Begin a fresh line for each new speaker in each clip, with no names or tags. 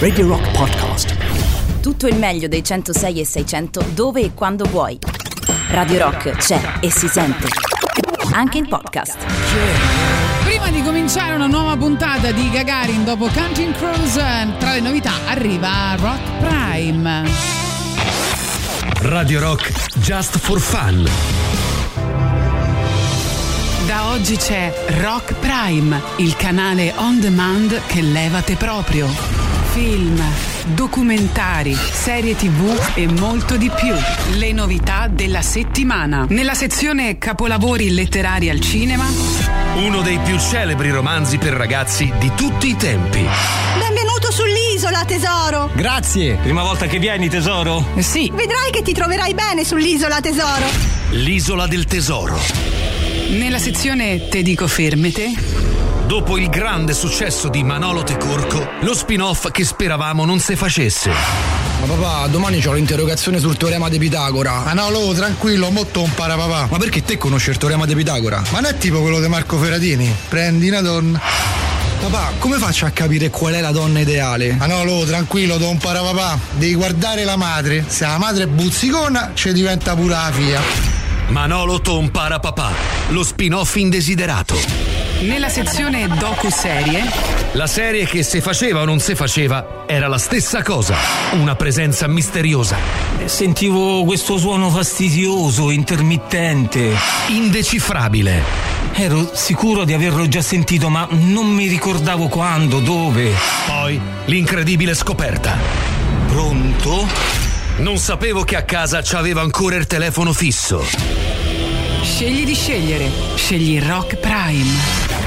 Radio Rock Podcast.
Tutto il meglio dei 106 e 600 dove e quando vuoi. Radio Rock c'è e si sente. Anche in podcast.
Prima di cominciare una nuova puntata di Gagarin dopo Counting Cruise, tra le novità arriva Rock Prime.
Radio Rock Just for Fun.
Oggi c'è Rock Prime, il canale on demand che levate proprio. Film, documentari, serie tv e molto di più. Le novità della settimana. Nella sezione Capolavori letterari al cinema.
Uno dei più celebri romanzi per ragazzi di tutti i tempi.
Benvenuto sull'isola, tesoro!
Grazie! Prima volta che vieni, tesoro?
Eh sì.
Vedrai che ti troverai bene sull'isola, tesoro!
L'isola del tesoro.
Nella sezione Te dico fermete.
Dopo il grande successo di Manolo Tecorco, lo spin-off che speravamo non si facesse.
Ma papà, domani c'ho l'interrogazione sul teorema di Pitagora.
Ah no, lo tranquillo, molto un para papà.
Ma perché te conosci il teorema di Pitagora?
Ma non è tipo quello di Marco Ferratini? Prendi una donna.
Papà, come faccio a capire qual è la donna ideale?
Ah no, lo tranquillo, don para papà. Devi guardare la madre. Se la madre è buzzicona, ci diventa pure la figlia.
Manolo Tom para papà, lo spin-off indesiderato.
Nella sezione docu-serie.
La serie che se faceva o non se faceva era la stessa cosa. Una presenza misteriosa.
Sentivo questo suono fastidioso, intermittente.
Indecifrabile.
Ero sicuro di averlo già sentito, ma non mi ricordavo quando, dove.
Poi l'incredibile scoperta.
Pronto?
Non sapevo che a casa c'aveva ancora il telefono fisso.
Scegli di scegliere. Scegli Rock Prime.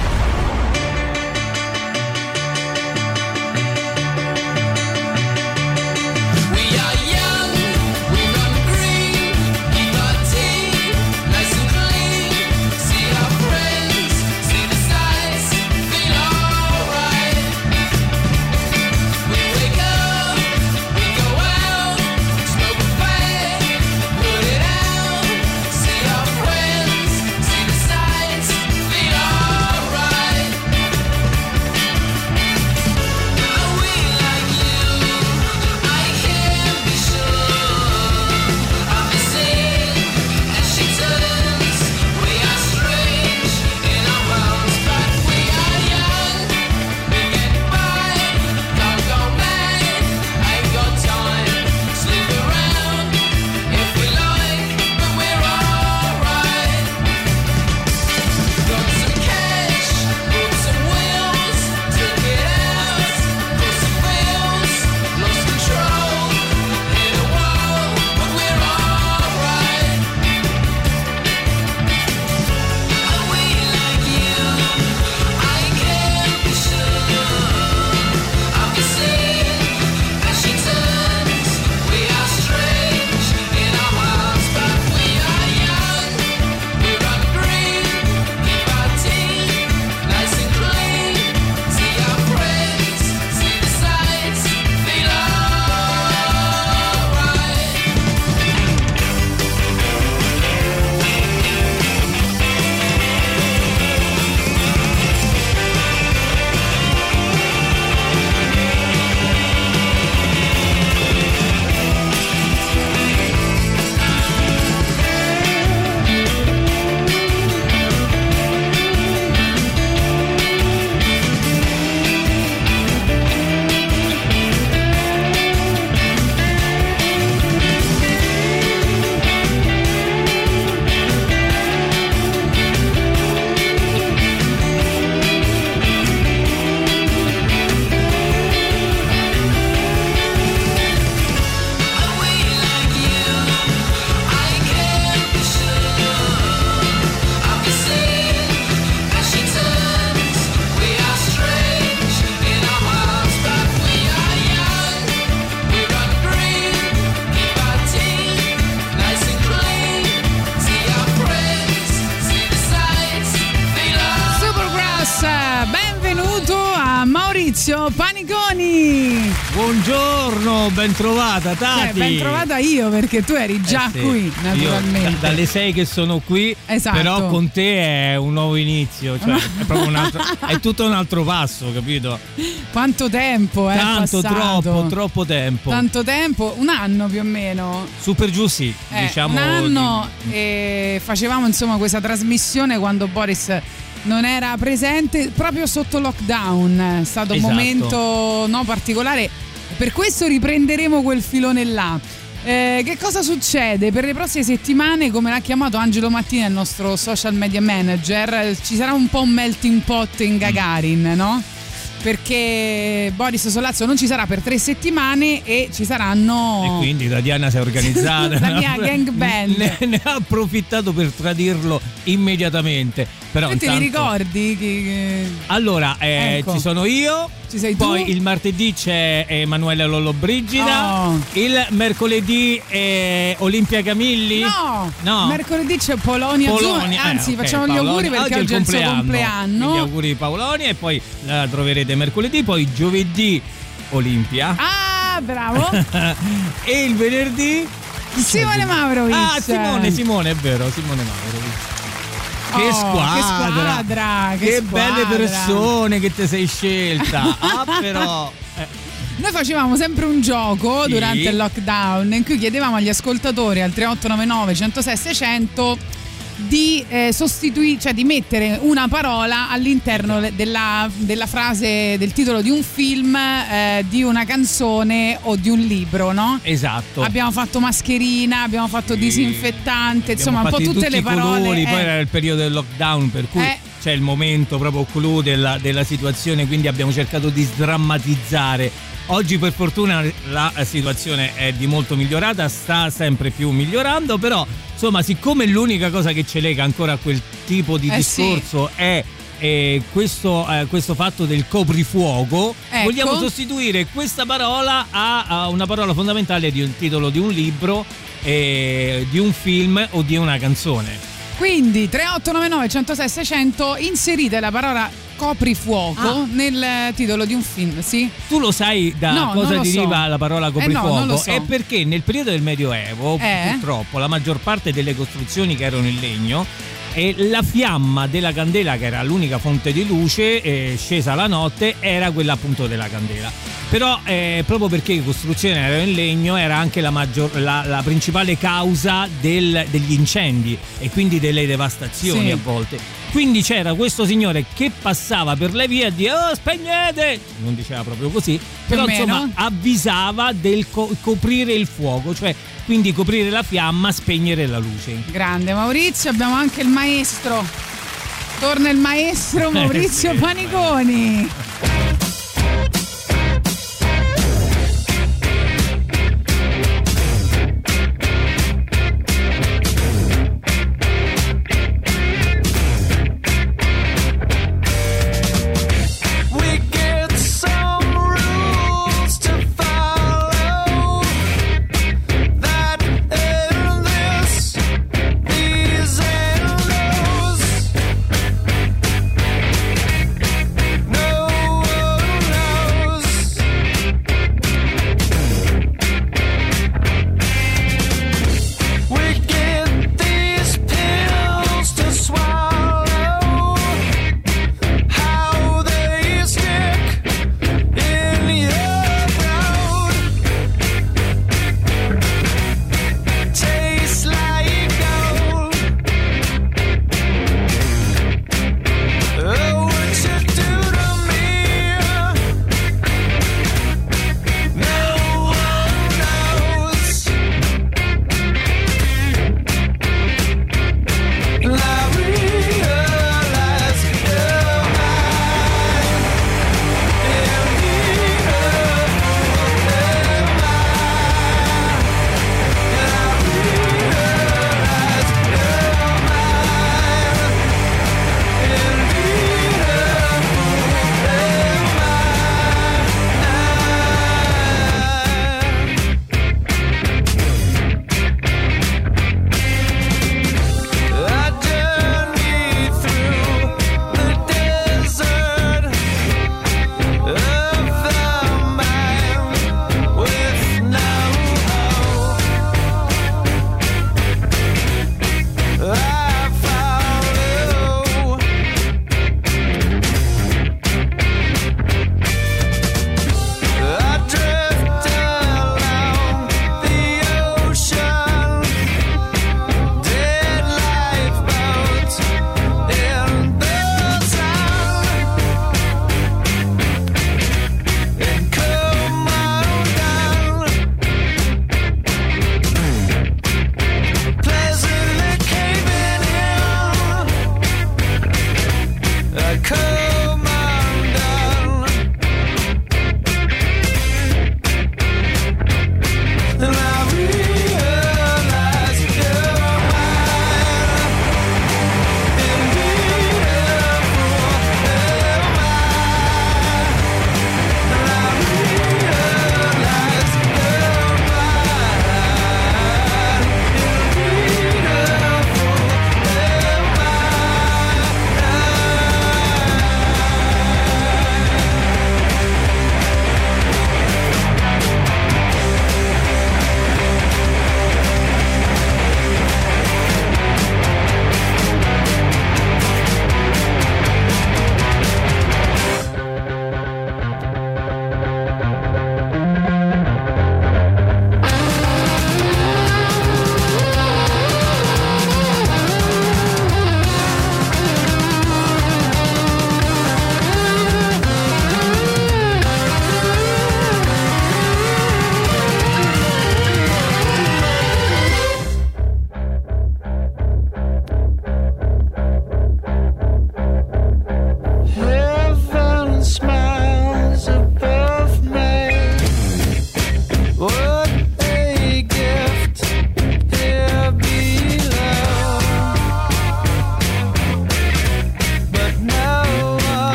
Trovata
io perché tu eri già
Eh sì,
qui,
io
naturalmente.
da- dalle sei che sono qui,
Esatto.
però con te è un nuovo inizio, cioè è proprio un altro, è tutto un altro passo, capito?
Quanto tempo è
Tanto,
passato?
troppo, troppo tempo.
Tanto tempo, un anno più o meno.
Su per giù sì,
Eh,
diciamo.
un anno e facevamo insomma questa trasmissione quando Boris non era presente proprio sotto lockdown. È stato
Esatto.
un momento no, particolare. Per questo riprenderemo quel filone là. Eh, che cosa succede? Per le prossime settimane, come l'ha chiamato Angelo Mattina, il nostro social media manager, ci sarà un po' un melting pot in Gagarin, no? Perché Boris Solazzo non ci sarà per tre settimane e ci saranno.
E quindi la Diana si è organizzata.
La mia gang band.
Ne, ne ha approfittato per tradirlo immediatamente. Però
Tu te li
intanto-
ricordi? Che, che-
Allora, eh,
Ecco.
ci sono io.
Ci sei tu?
Poi il martedì c'è Emanuele Lollobrigida.
Oh.
Il mercoledì è Olimpia Camilli.
No,
No.
mercoledì c'è Polonia,
Polonia,
Azzurra. Anzi,
eh, ok,
facciamo gli
Paolonia.
auguri perché oggi è il suo compleanno.
auguri di Paolonia e poi la troverete mercoledì, poi giovedì Olimpia.
Ah, bravo.
e il venerdì
Simone Maurovic.
Ah, Simone, Simone, è vero, Simone Maurovic. Che
Oh,
squadra!
che squadra, che
belle
squadra.
persone che ti sei scelta. Ah, però. eh,
Noi facevamo sempre un gioco
Sì.
durante il lockdown in cui chiedevamo agli ascoltatori al 3899 106 600 di eh, sostituire, cioè di mettere una parola all'interno le- della, della frase del titolo di un film, eh, di una canzone o di un libro, no?
esatto.
Abbiamo fatto mascherina, abbiamo fatto
Sì.
disinfettante, insomma un po' tutte le parole.
colori,
eh.
poi era il periodo del lockdown, per cui
Eh.
c'è il momento proprio clou della, della situazione, quindi abbiamo cercato di sdrammatizzare. Oggi per fortuna la situazione è di molto migliorata, sta sempre più migliorando, però insomma siccome l'unica cosa che ci lega ancora a quel tipo di
Eh sì.
discorso è eh, questo, eh, questo fatto del coprifuoco,
Ecco.
vogliamo sostituire questa parola a, a una parola fondamentale di un titolo di un libro, eh, di un film o di una canzone.
Quindi 3899 106 600 inserite la parola coprifuoco
Ah.
nel titolo di un film, sì?
Tu lo sai da
No,
cosa deriva
so.
la parola
Eh no,
coprifuoco?
non lo so.
È perché nel periodo del Medioevo,
Eh?
purtroppo, la maggior parte delle costruzioni che erano in legno e la fiamma della candela, che era l'unica fonte di luce eh, scesa la notte, era quella appunto della candela. Però eh, proprio perché le costruzioni erano in legno era anche la, maggior- la- la principale causa del- degli incendi e quindi delle devastazioni
Sì.
a volte. Quindi c'era questo signore che passava per le vie e diceva oh spegnete! Non diceva proprio così, però insomma avvisava del co- coprire il fuoco, cioè quindi coprire la fiamma, spegnere la luce.
Grande Maurizio, abbiamo anche il maestro. Torna il maestro Maurizio Paniconi.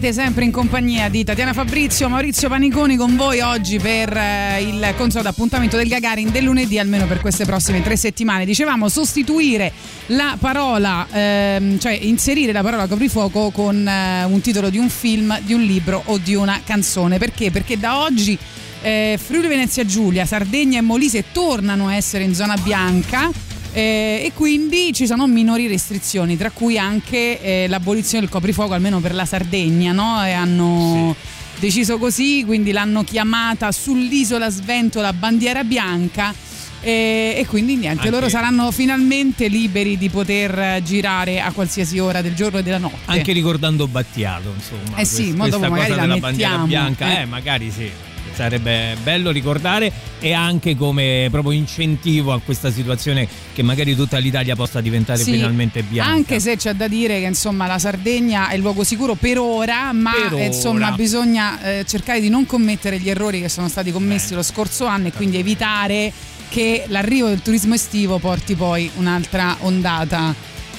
Siete sempre in compagnia di Tatiana Fabrizio, Maurizio Paniconi con voi oggi per eh, il consueto appuntamento del Gagarin del lunedì almeno per queste prossime tre settimane. Dicevamo sostituire la parola, ehm, cioè inserire la parola coprifuoco con eh, un titolo di un film, di un libro o di una canzone. Perché? Perché da oggi eh, Friuli Venezia Giulia, Sardegna e Molise tornano a essere in zona bianca eh, e quindi ci sono minori restrizioni, tra cui anche eh, l'abolizione del coprifuoco, almeno per la Sardegna, no? E hanno deciso così, quindi l'hanno chiamata sull'isola Sventola bandiera bianca. eh, E quindi niente,
Anche-
loro saranno finalmente liberi di poter girare a qualsiasi ora del giorno e della notte.
Anche ricordando Battiato, insomma.
Eh sì,
quest-
mo dopo
questa
magari la mettiamo,
bianca,
eh.
eh. magari sì. Sarebbe bello ricordare e anche come proprio incentivo a questa situazione che magari tutta l'Italia possa diventare
Sì,
finalmente bianca.
Anche se c'è da dire che insomma la Sardegna è il luogo sicuro per ora, ma
Per
eh, insomma
ora.
bisogna eh, cercare di non commettere gli errori che sono stati commessi lo scorso anno e quindi evitare che l'arrivo del turismo estivo porti poi un'altra ondata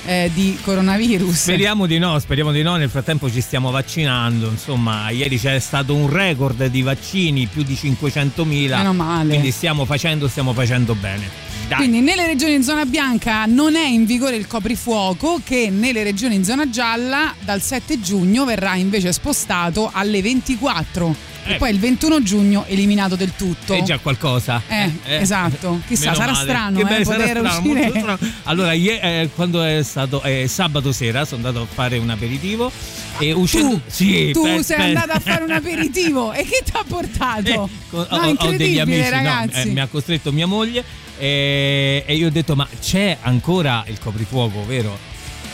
eh, di coronavirus.
Speriamo di no, speriamo di no, nel frattempo ci stiamo vaccinando, insomma ieri c'è stato un record di vaccini, più di 500.000,
Meno male.
quindi stiamo facendo, stiamo facendo bene. Dai.
Quindi nelle regioni in zona bianca non è in vigore il coprifuoco che nelle regioni in zona gialla dal 7 giugno verrà invece spostato alle 24 e
Eh.
poi il 21 giugno eliminato del tutto.
È già qualcosa.
Eh, esatto. Chissà,
Meno
sarà
male.
strano,
Che
eh, poter
strano,
uscire-
strano. Allora, ie- eh, quando è stato eh, sabato sera sono andato a fare un aperitivo e uscendo
Tu,
sì,
tu
pe-
sei
pe-
andato a fare un aperitivo e che ti ha portato?
Eh, con-
no,
ho- ho, degli amici, no,
ragazzi.
eh, mi ha costretto mia moglie e, e io ho detto ma c'è ancora il coprifuoco, vero?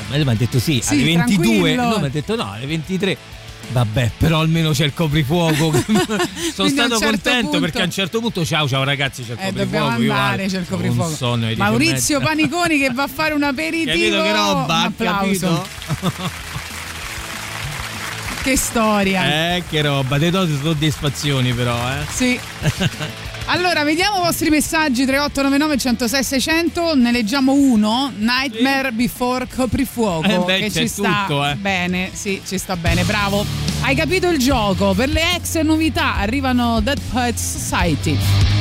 Ma lei mi ha detto sì,
Sì,
alle 22,
tranquillo.
no, mi ha detto no, alle 23. Vabbè, però almeno c'è il coprifuoco. Sono stato
certo
contento
punto-
perché a un certo punto, ciao, ciao ragazzi, c'è il
Eh,
coprifuoco.
dobbiamo andare, c'è il coprifuoco.
sonno e
Maurizio
mezza.
Paniconi che va a fare un aperitivo.
Capito che roba?
Un applauso.
Capito?
Che storia.
Eh, che roba, te do soddisfazioni però, eh.
Sì. Allora, vediamo i vostri messaggi 3899 106 600, ne leggiamo uno, Nightmare Before Coprifuoco,
Eh beh,
che ci sta
tutto, eh.
bene, sì, ci sta bene, bravo. Hai capito il gioco? Per le ex novità arrivano Dead Poets Society.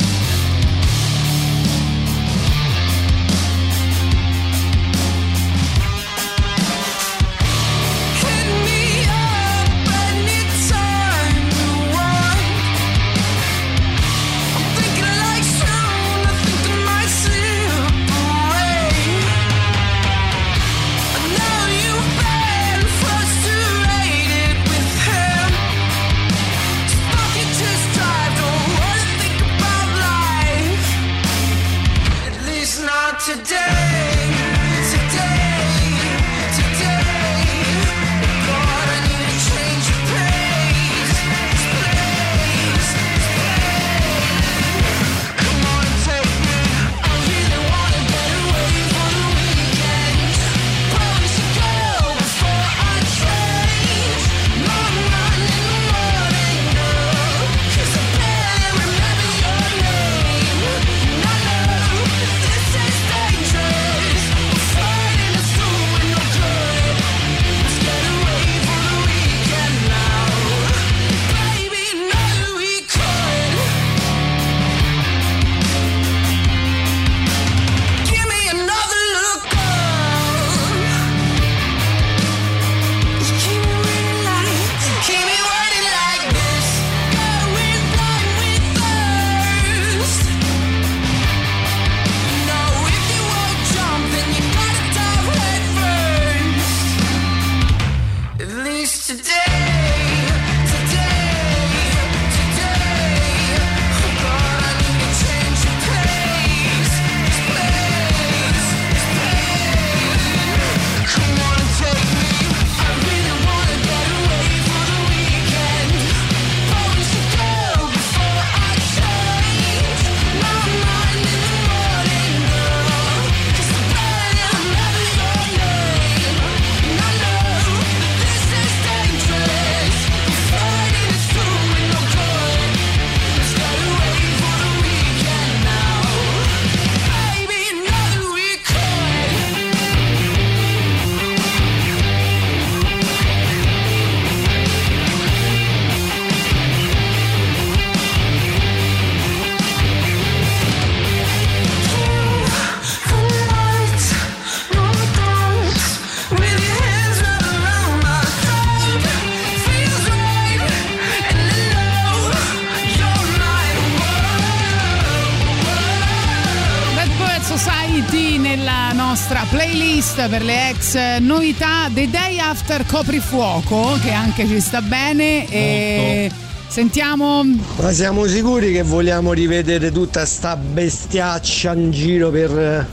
Per le ex novità The Day After Coprifuoco, che anche ci sta bene. E sentiamo.
Ma siamo sicuri che vogliamo rivedere tutta sta bestiaccia in giro per,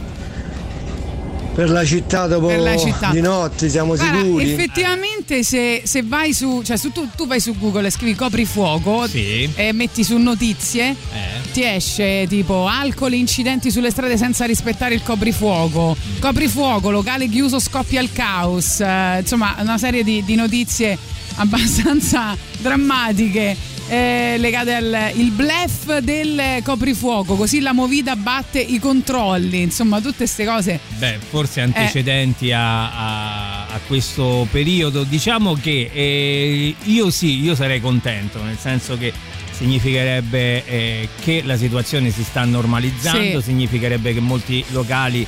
per la città dopo
la città.
di notte? Siamo
Guarda,
sicuri?
effettivamente se, se vai su, cioè su- tu, tu vai su Google e scrivi coprifuoco e metti su notizie,
Eh.
Ti esce tipo alcol, incidenti sulle strade senza rispettare il coprifuoco, coprifuoco, locale chiuso, scoppia il caos, eh, insomma una serie di, di notizie abbastanza drammatiche. eh, legate al il blef del coprifuoco, così la movida batte i controlli, insomma tutte queste cose.
Beh, forse antecedenti a, a- a questo periodo. Diciamo che eh, io sì, io sarei contento, nel senso che significherebbe eh, che la situazione si sta normalizzando,
Sì.
significherebbe che molti locali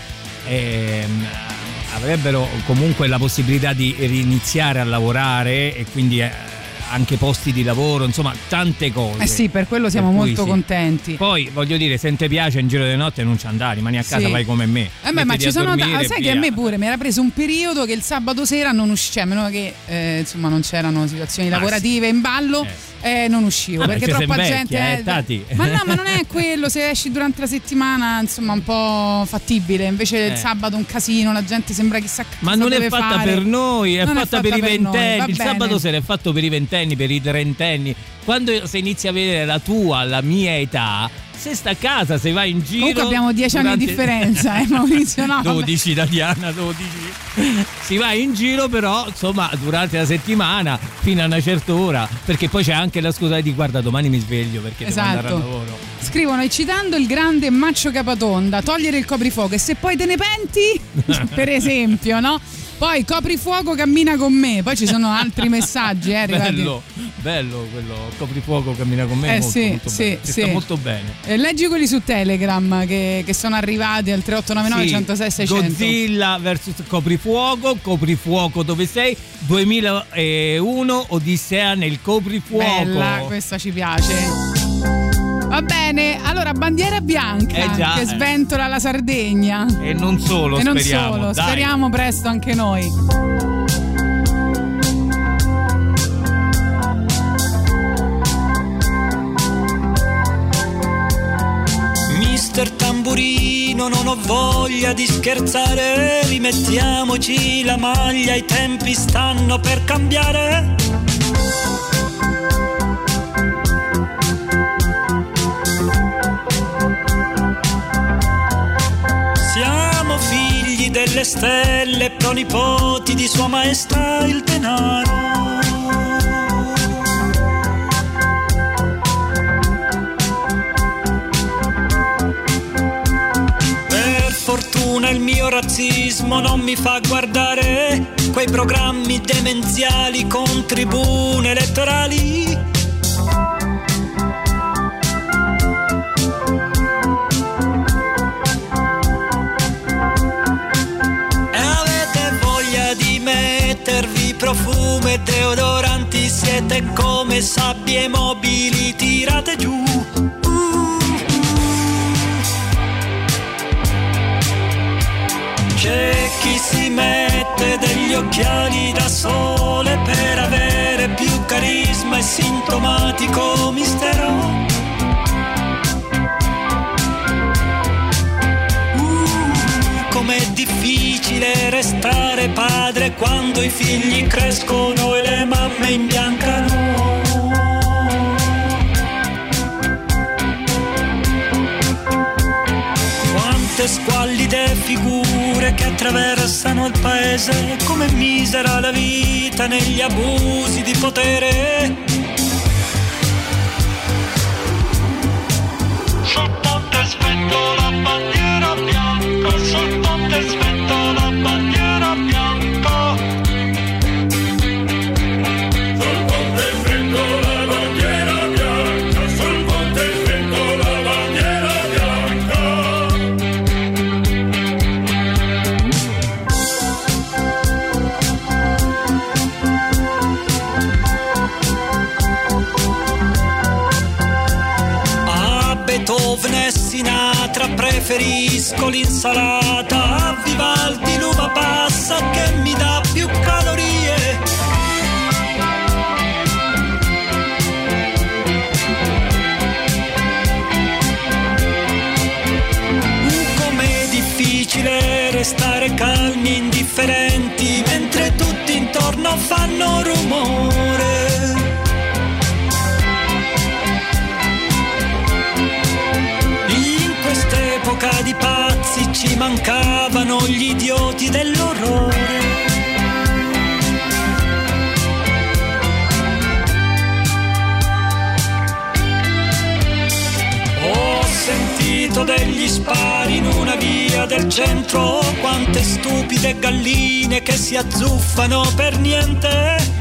ehm, avrebbero comunque la possibilità di riniziare a lavorare e quindi eh, anche posti di lavoro, insomma tante cose.
Eh sì, per quello siamo
Per
molto
sì.
contenti.
Poi voglio dire, se ti piace in giro di notte non ci andare, rimani a casa,
Sì.
vai come me.
Eh beh, ma ci sono ta-
e
sai che a me pure mi era preso un periodo che il sabato sera non uscivo, cioè, a meno che eh, insomma non c'erano situazioni
Ah,
lavorative in ballo, eh, non uscivo
Vabbè,
perché
cioè,
troppa gente
eh, Tati.
Ma no, ma non è quello, se esci durante la settimana, insomma, un po' fattibile, invece
Eh.
il sabato un casino, la gente sembra chissà che
Ma non è fatta
fare.
per noi, è
Non
fatta, per i ventenni. Il
bene.
sabato sera è fatto per i ventenni, per i trentenni. Quando si inizia a vedere la tua, la mia età, se sta a casa, se vai in giro.
Comunque abbiamo 10 anni di
durante-
differenza, eh, Maurizio, no? vabbè.
12 italiana, 12. Si va in giro però, insomma, durante la settimana fino a una certa ora, perché poi c'è anche la scusa di guarda domani mi sveglio perché devo andare al
Esatto.
lavoro.
Scrivono e citando il grande Maccio Capatonda, togliere il coprifuoco e se poi te ne penti, per esempio, no? Poi coprifuoco cammina con me, poi ci sono altri messaggi, eh.
Bello, bello quello coprifuoco cammina con me.
Eh,
molto,
sì,
molto
sì, sì.
sta molto bene.
Eh, leggi quelli su Telegram che, che sono arrivati al 3899
Sì,
106 600.
Godzilla vs Coprifuoco, Coprifuoco dove sei? 2001 Odissea nel Coprifuoco.
Bella, questa ci piace. Va bene, allora bandiera bianca
Eh già,
che
eh.
sventola la Sardegna.
E non solo,
e non
speriamo.
solo, speriamo presto anche noi.
Mister Tamburino, non ho voglia di scherzare, rimettiamoci la maglia, i tempi stanno per cambiare. Delle stelle, pronipoti di Sua Maestà il denaro. Per fortuna il mio razzismo non mi fa guardare quei programmi demenziali con tribune elettorali. Profumo e deodoranti, siete come sabbie mobili tirate giù. C'è chi si mette degli occhiali da sole per avere più carisma e sintomatico mistero. Uh, com'è difficile restare padre quando i figli crescono e le mamme imbiancano. Quante squallide figure che attraversano il paese, come misera la vita negli abusi di potere. Sul ponte svento la bandiera preferisco l'insalata a Vivaldi l'uva passa che mi dà più calorie. Com'è difficile restare calmi, indifferenti, mentre tutti intorno fanno rumore. Quest'epoca di pazzi ci mancavano gli idioti dell'orrore. Ho sentito degli spari in una via del centro, quante stupide galline che si azzuffano per niente.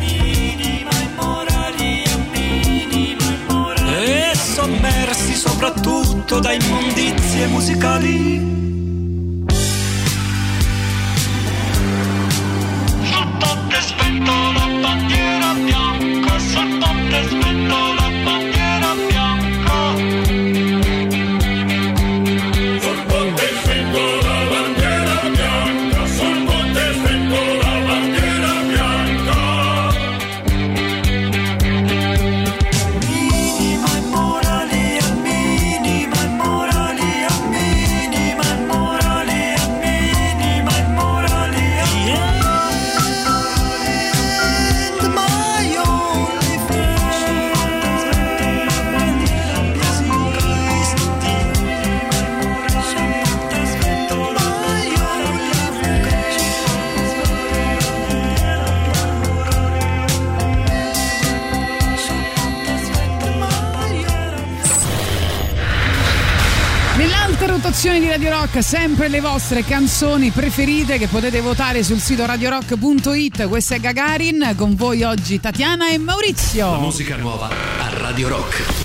Soprattutto da immondizie musicali.
Rock, sempre le vostre canzoni preferite che potete votare sul sito radiorock.it. Questa è Gagarin, con voi oggi Tatiana e Maurizio.
La musica nuova a Radio Rock.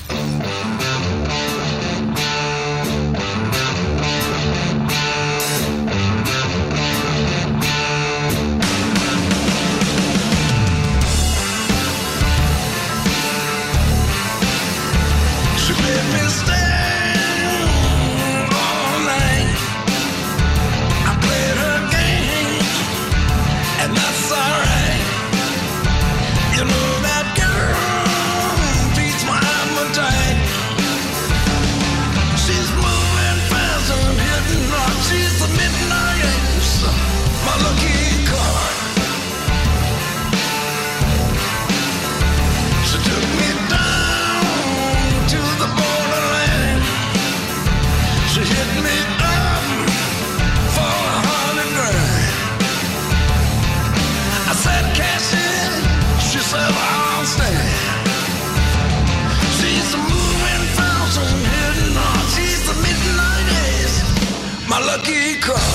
lucky
cross.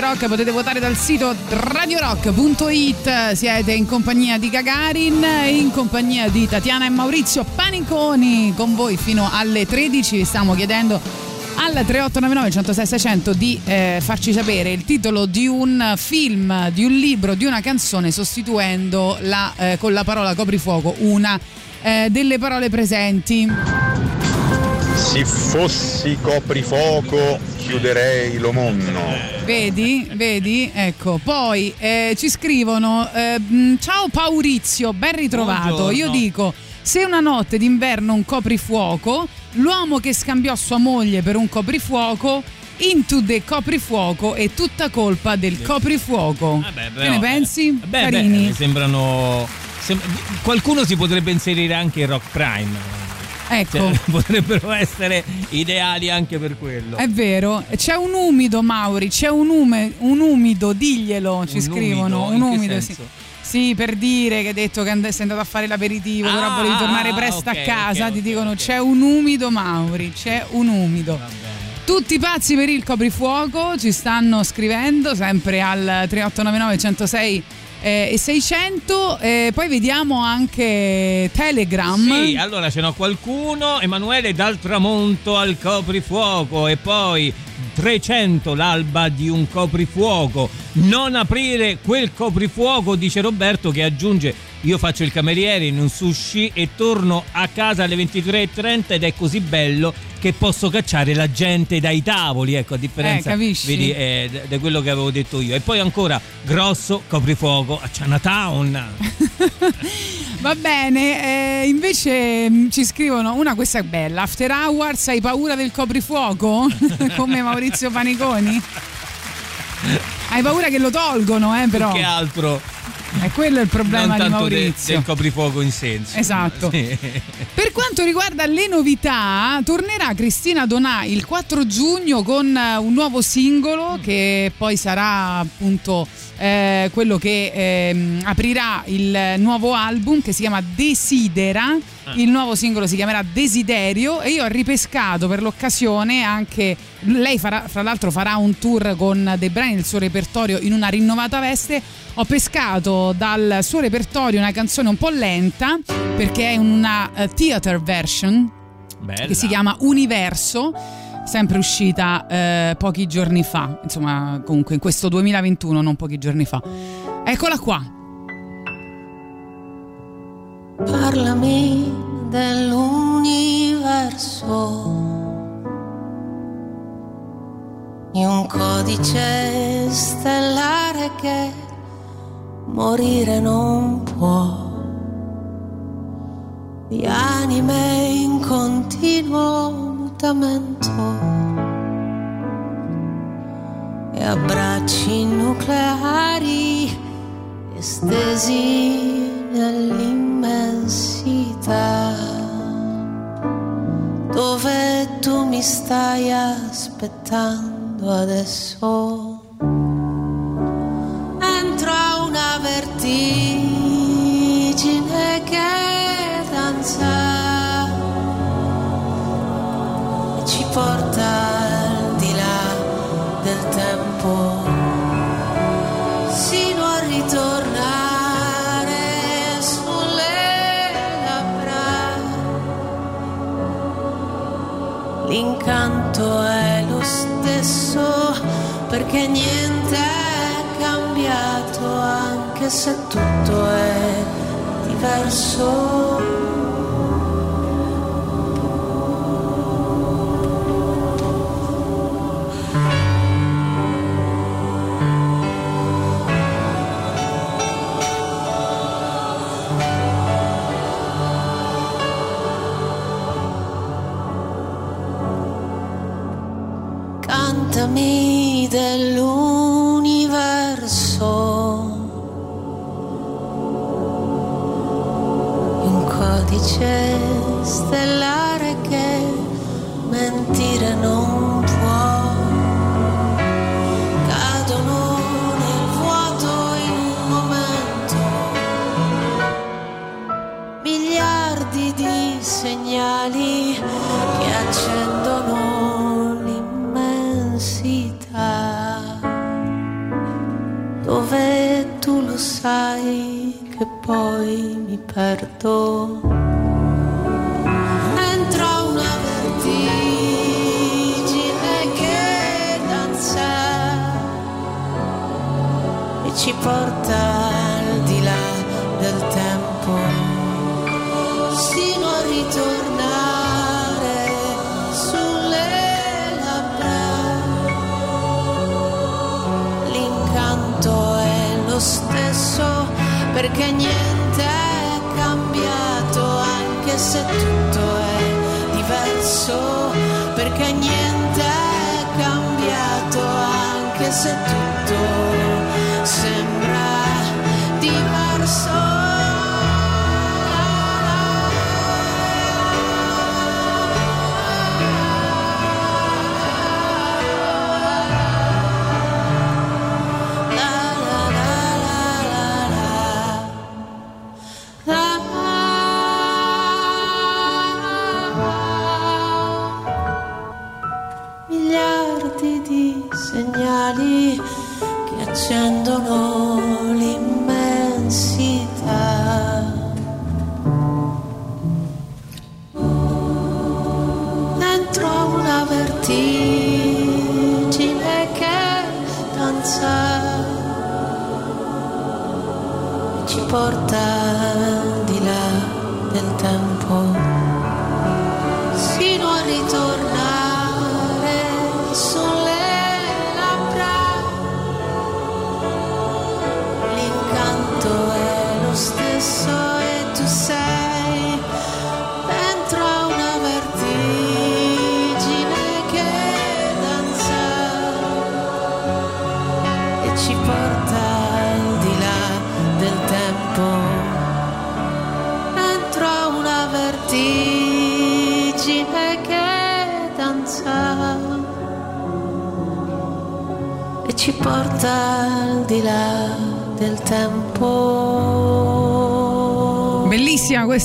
Rock. Potete votare dal sito radiorock.it. Siete in compagnia di Gagarin, in compagnia di Tatiana e Maurizio Paniconi. Con voi fino alle 13. Vi stiamo chiedendo al 3899 106 600 di eh, farci sapere il titolo di un film, di un libro, di una canzone sostituendo la, eh, con la parola coprifuoco una eh, delle parole presenti.
Se fossi coprifuoco
chiuderei lo monno.
Vedi, vedi, ecco. Poi eh, ci scrivono: eh, mh, Ciao Paurizio, ben ritrovato.
Buongiorno.
Io dico: se una notte d'inverno un coprifuoco, l'uomo che scambiò sua moglie per un coprifuoco. Into the coprifuoco è tutta colpa del coprifuoco.
Vabbè,
che
però,
ne pensi?
eh, Beh, beh,
Carini.
mi sembrano. sem- qualcuno si potrebbe inserire anche in Rock Prime.
Ecco.
Cioè, potrebbero essere ideali anche per quello.
È vero, c'è un umido Mauri, c'è un, ume- un umido, diglielo, ci
Un
scrivono,
umido?
un umido, sì. Sì, per dire che hai detto che and- sei andato a fare l'aperitivo, però
Ah,
volevi tornare
ah,
presto
ok,
a casa,
ok,
ti
ok,
dicono c'è un umido Mauri, c'è un umido. Tutti pazzi per il coprifuoco ci stanno scrivendo sempre al 3899 106 eh, e 600 eh, poi vediamo anche Telegram
Sì, allora ce n'ho qualcuno, Emanuele dal tramonto al coprifuoco e poi 300 l'alba di un coprifuoco. Non aprire quel coprifuoco, dice Roberto che aggiunge io faccio il cameriere in un sushi e torno a casa alle 23.30 ed è così bello che posso cacciare la gente dai tavoli, ecco a differenza
Eh,
vedi, eh, da quello che avevo detto io. E poi ancora grosso coprifuoco a Chinatown.
Va bene, eh, invece mh, ci scrivono una questa è bella. After Hours hai paura del coprifuoco? Come Maurizio Paniconi? Hai paura che lo tolgono, eh, però.
Che altro?
È quello il problema
non
di Maurizio.
del coprifuoco in senso.
Esatto.
Sì.
Per quanto riguarda le novità, tornerà Cristina Donà il 4 giugno con eh, un nuovo singolo che poi sarà appunto eh, quello che ehm, aprirà il nuovo album che si chiama Desidera. Il nuovo singolo si chiamerà Desiderio e io ho ripescato per l'occasione anche lei farà, fra l'altro farà un tour con dei brani del suo repertorio in una rinnovata veste. Ho pescato dal suo repertorio una canzone un po' lenta perché è una eh, theater version
Bella.
che si chiama Universo, sempre uscita eh, pochi giorni fa, insomma comunque in questo 2021, non pochi giorni fa. Eccola qua.
Parlami dell'universo, di un codice stellare che morire non può, di anime in continuo mutamento. E abbracci nucleari estesi nell'immensità. Dove tu mi stai aspettando adesso? Entro a una vertigine che danza L'incanto è lo stesso perché niente è cambiato anche se tutto è diverso. Cantami dell'universo. Poi se tutto è diverso, perché niente è cambiato anche se tutto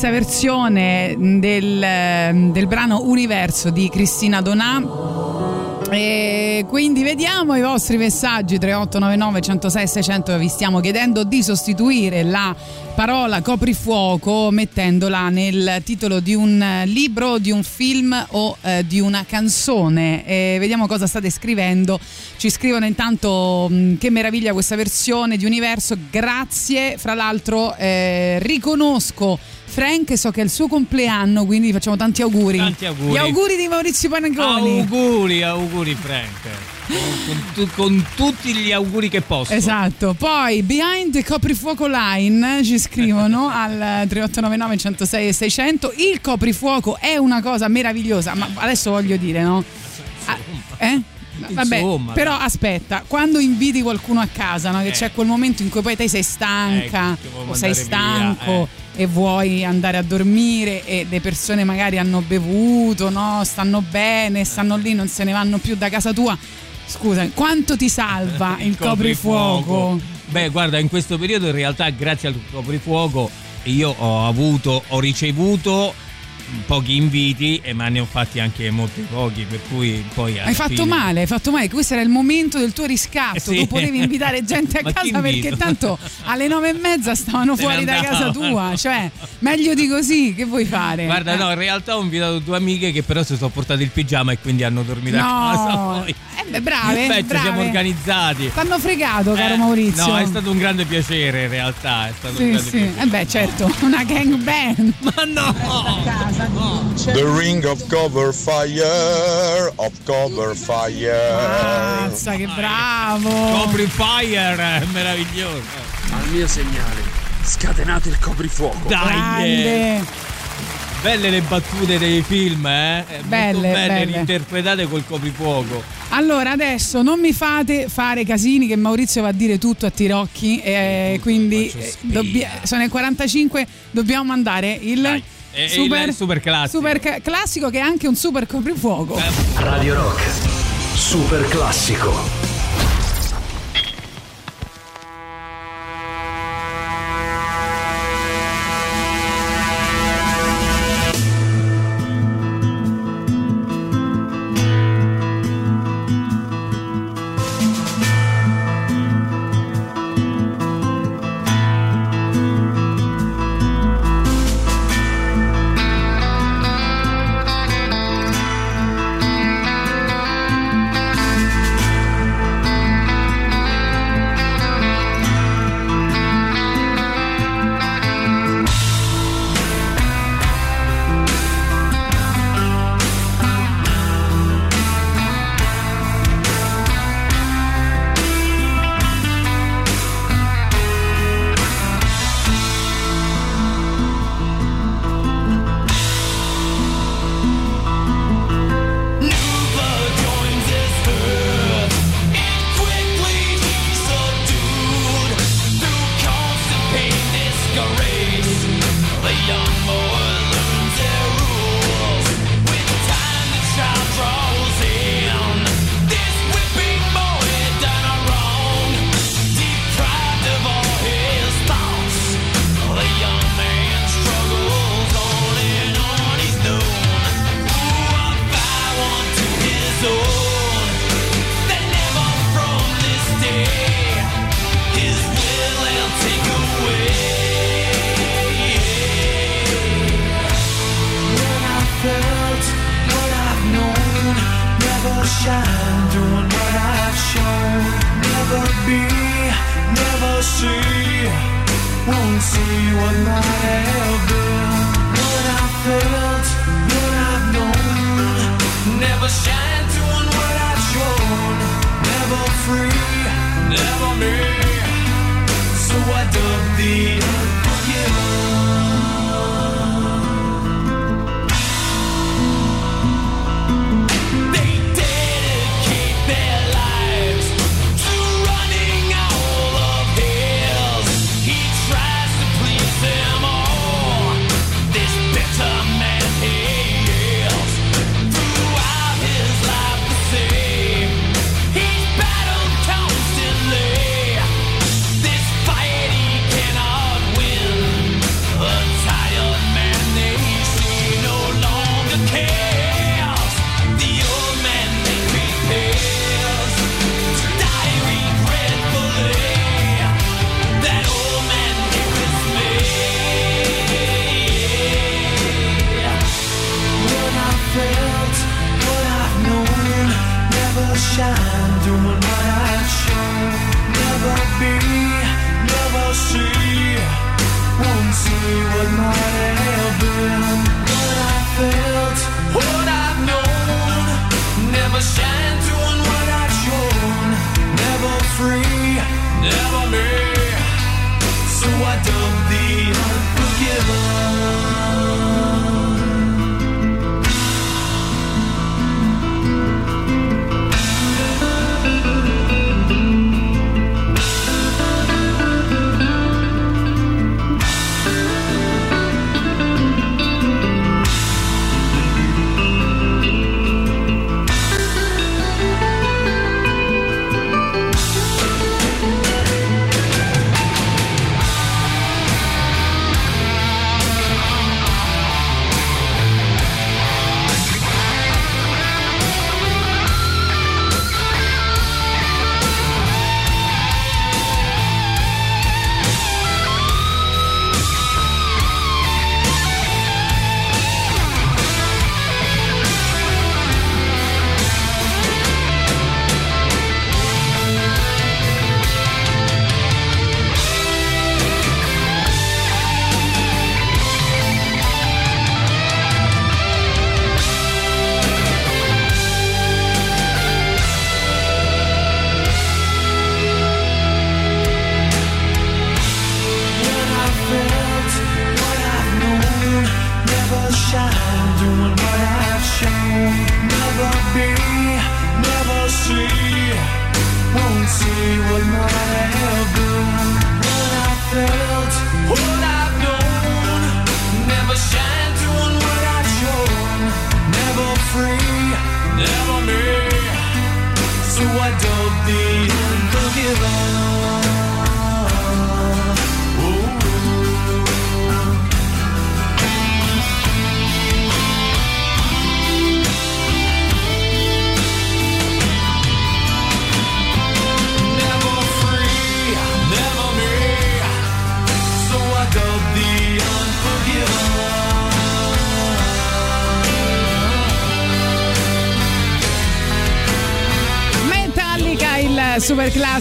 questa versione del, del brano Universo di Cristina Donà. E quindi vediamo i vostri messaggi 3899 106 600 vi stiamo chiedendo di sostituire la parola coprifuoco mettendola nel titolo di un libro, di un film o eh, di una canzone. E vediamo cosa state scrivendo. Ci scrivono intanto mh, che meraviglia questa versione di Universo. Grazie. Fra l'altro eh, riconosco Frank so che è il suo compleanno quindi facciamo tanti auguri.
Tanti auguri.
gli auguri di Maurizio Panagoni
Auguri, auguri Frank. Con, con tu- con tutti gli auguri che posso.
Esatto, poi Behind the Coprifuoco Line ci scrivono al 3899 106 e 600 il coprifuoco è una cosa meravigliosa, ma adesso voglio dire, no? Ah, eh? Vabbè,
Insomma,
però
dai.
aspetta, quando inviti qualcuno a casa, no? che
Eh.
c'è quel momento in cui poi te sei stanca
Eh,
o sei stanco
via, eh.
e vuoi andare a dormire e le persone magari hanno bevuto, no? stanno bene, stanno lì, non se ne vanno più da casa tua. Scusa, quanto ti salva il, coprifuoco?
Beh, guarda, in questo periodo in realtà grazie al coprifuoco io ho avuto, ho ricevuto pochi inviti, e ma ne ho fatti anche molti pochi, per cui poi
Hai fatto
fine-
male, hai fatto male. Questo era il momento del tuo riscatto.
Eh sì.
Tu potevi invitare gente a casa perché tanto alle nove e mezza stavano
Se
fuori da casa tua. Cioè, meglio di così, che vuoi fare?
Guarda,
Eh.
no, in realtà ho invitato due amiche che però si sono portate il pigiama e quindi hanno dormito a casa.
No,
Poi.
eh beh, brave,
ci
brave.
siamo organizzati.
T'hanno fregato, caro
Eh,
Maurizio.
No, è stato un grande piacere in realtà. È stato un
Sì,
grande
sì.
piacere.
Eh beh, certo, una gang band.
Ma no!
The ring of cover fire, of cover fire.
Mazza, che bravo.
Copri fire, è meraviglioso.
Al mio segnale, scatenate il coprifuoco.
Dai!
Grande.
eh. Belle le battute dei film, eh? Eh, molto
Belle,
belle,
belle.
interpretate col coprifuoco.
Allora, adesso non mi fate fare casini che Maurizio va a dire tutto a Tirocchi. E quindi eh,
spia.
dobbia- sono le 45, dobbiamo mandare il
E- e
super,
il super classico.
super ca- classico che è anche un super coprifuoco.
Radio Rock, super classico.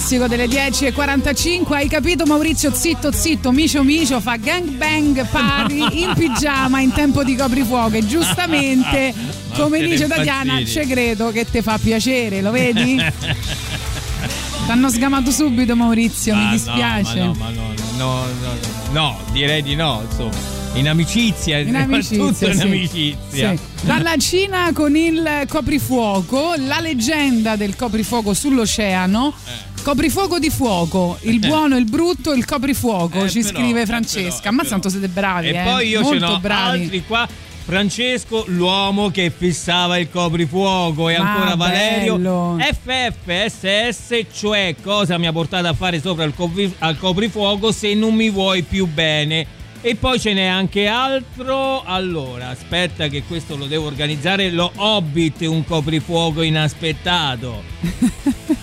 Classico delle 10.45. Hai capito Maurizio? Zitto, zitto, micio, micio, fa gang bang party in pigiama in tempo di coprifuoco. E giustamente,
Ma
come dice Tatiana, ci credo che te fa piacere, lo vedi? T'hanno sgamato subito Maurizio, mi
Ah,
dispiace.
No, ma no, ma no, no, no, no, direi di no, insomma. In amicizia,
In amicizia,
tutto in
sì.
amicizia.
Sì. Dalla Cina con il coprifuoco, la leggenda del coprifuoco sull'oceano.
Eh.
Coprifuoco di fuoco, il buono, il brutto, il coprifuoco,
Eh,
ci
però,
scrive
eh,
Francesca.
però,
Ammazza quanto siete bravi,
E
eh.
poi io ce
Molto
n'ho
bravi.
altri qua. Francesco, l'uomo che fissava il coprifuoco, e
Ma
ancora Valerio.
bello.
FFSS, cioè cosa mi ha portato a fare sopra il copri- al coprifuoco se non mi vuoi più bene. E poi ce n'è anche altro. Allora, aspetta che questo lo devo organizzare. Lo Hobbit, un coprifuoco inaspettato.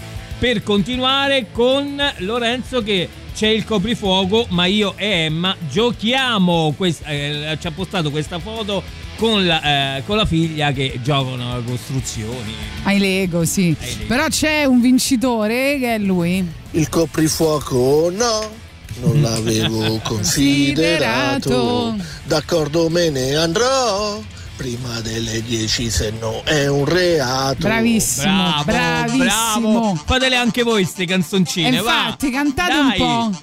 per continuare con Lorenzo che c'è il coprifuoco, ma io e Emma giochiamo. Quest- eh, ci ha postato questa foto con la, eh, con la figlia che giocano a costruzioni.
Ai Lego, sì. Però c'è un vincitore che è lui.
Il coprifuoco no, non l'avevo considerato. D'accordo me ne andrò. Prima delle 10 se no è un reato.
Bravissimo,
Bravo,
bravissimo.
bravo. Fatele anche voi queste canzoncine,
E
va.
infatti, cantate
Dai.
un po'.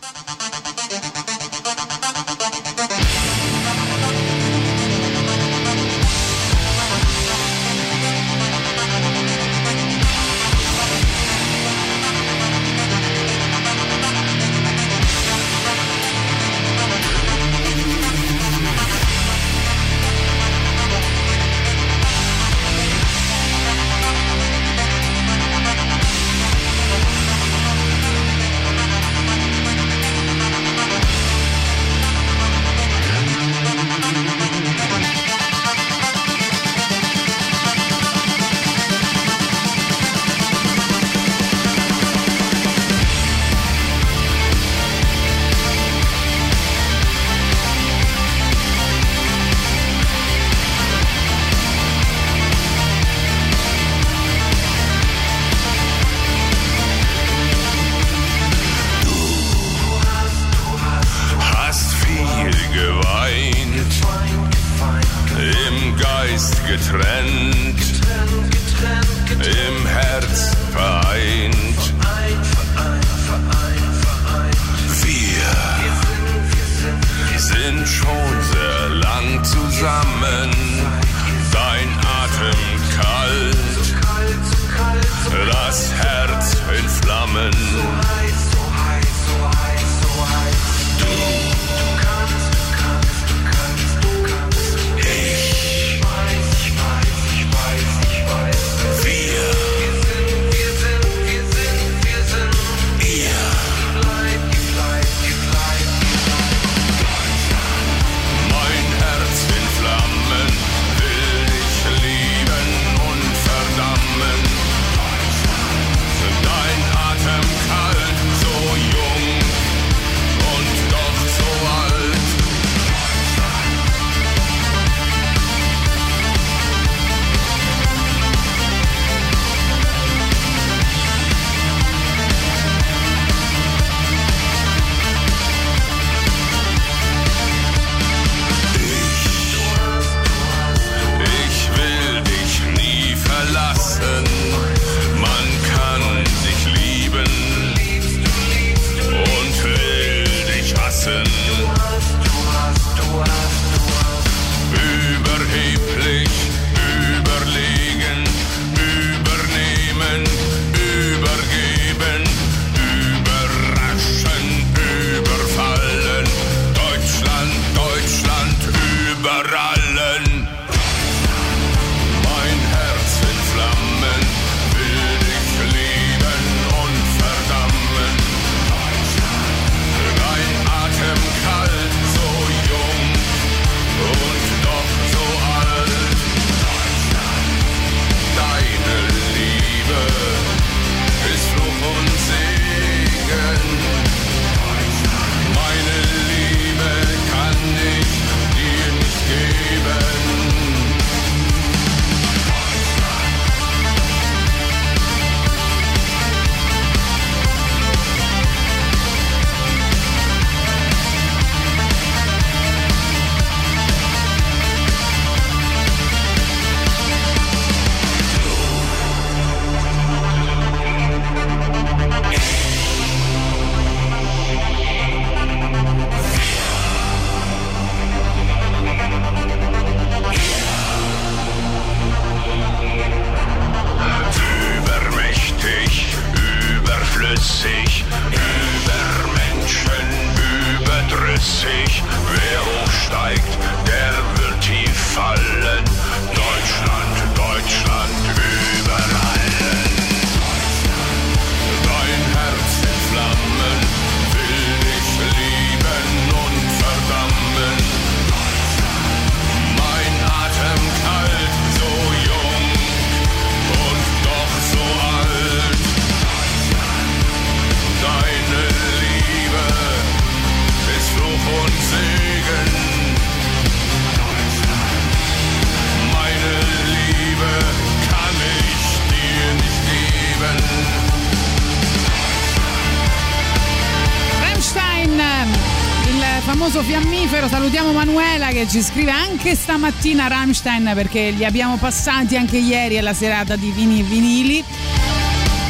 Ci scrive anche stamattina Rammstein perché li abbiamo passati anche ieri alla serata di vini e vinili.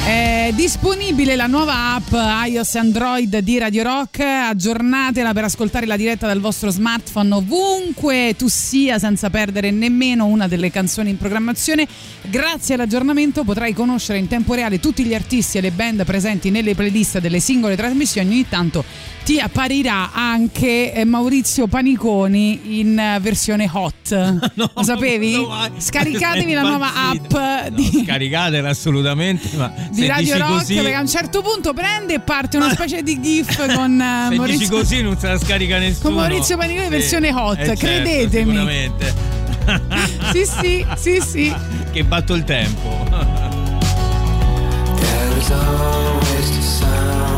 È disponibile la nuova app iOS Android di Radio Rock, aggiornatela per ascoltare la diretta dal vostro smartphone ovunque tu sia senza perdere nemmeno una delle canzoni in programmazione. Grazie all'aggiornamento potrai conoscere in tempo reale tutti gli artisti e le band presenti nelle playlist delle singole trasmissioni, ogni tanto ti apparirà anche eh, Maurizio Paniconi in eh, versione hot. Lo sapevi? Scaricatevi la nuova app di,
Scaricatela assolutamente, ma
di
se
Radio
dici
Rock
così,
perché a un certo punto prende e parte una specie di gif con eh,
se dici
Maurizio,
così non se la scarica nessuno.
con Maurizio Paniconi
Sì,
versione hot,
eh, certo,
credetemi.
Sicuramente.
Sì, sì, sì, sì.
che batto il tempo.
There is always the sound.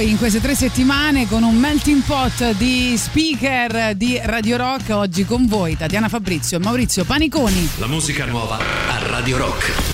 voi in queste tre settimane con un melting pot di speaker di Radio Rock. Oggi con voi Tatiana Fabrizio e Maurizio Paniconi.
La musica nuova a Radio Rock.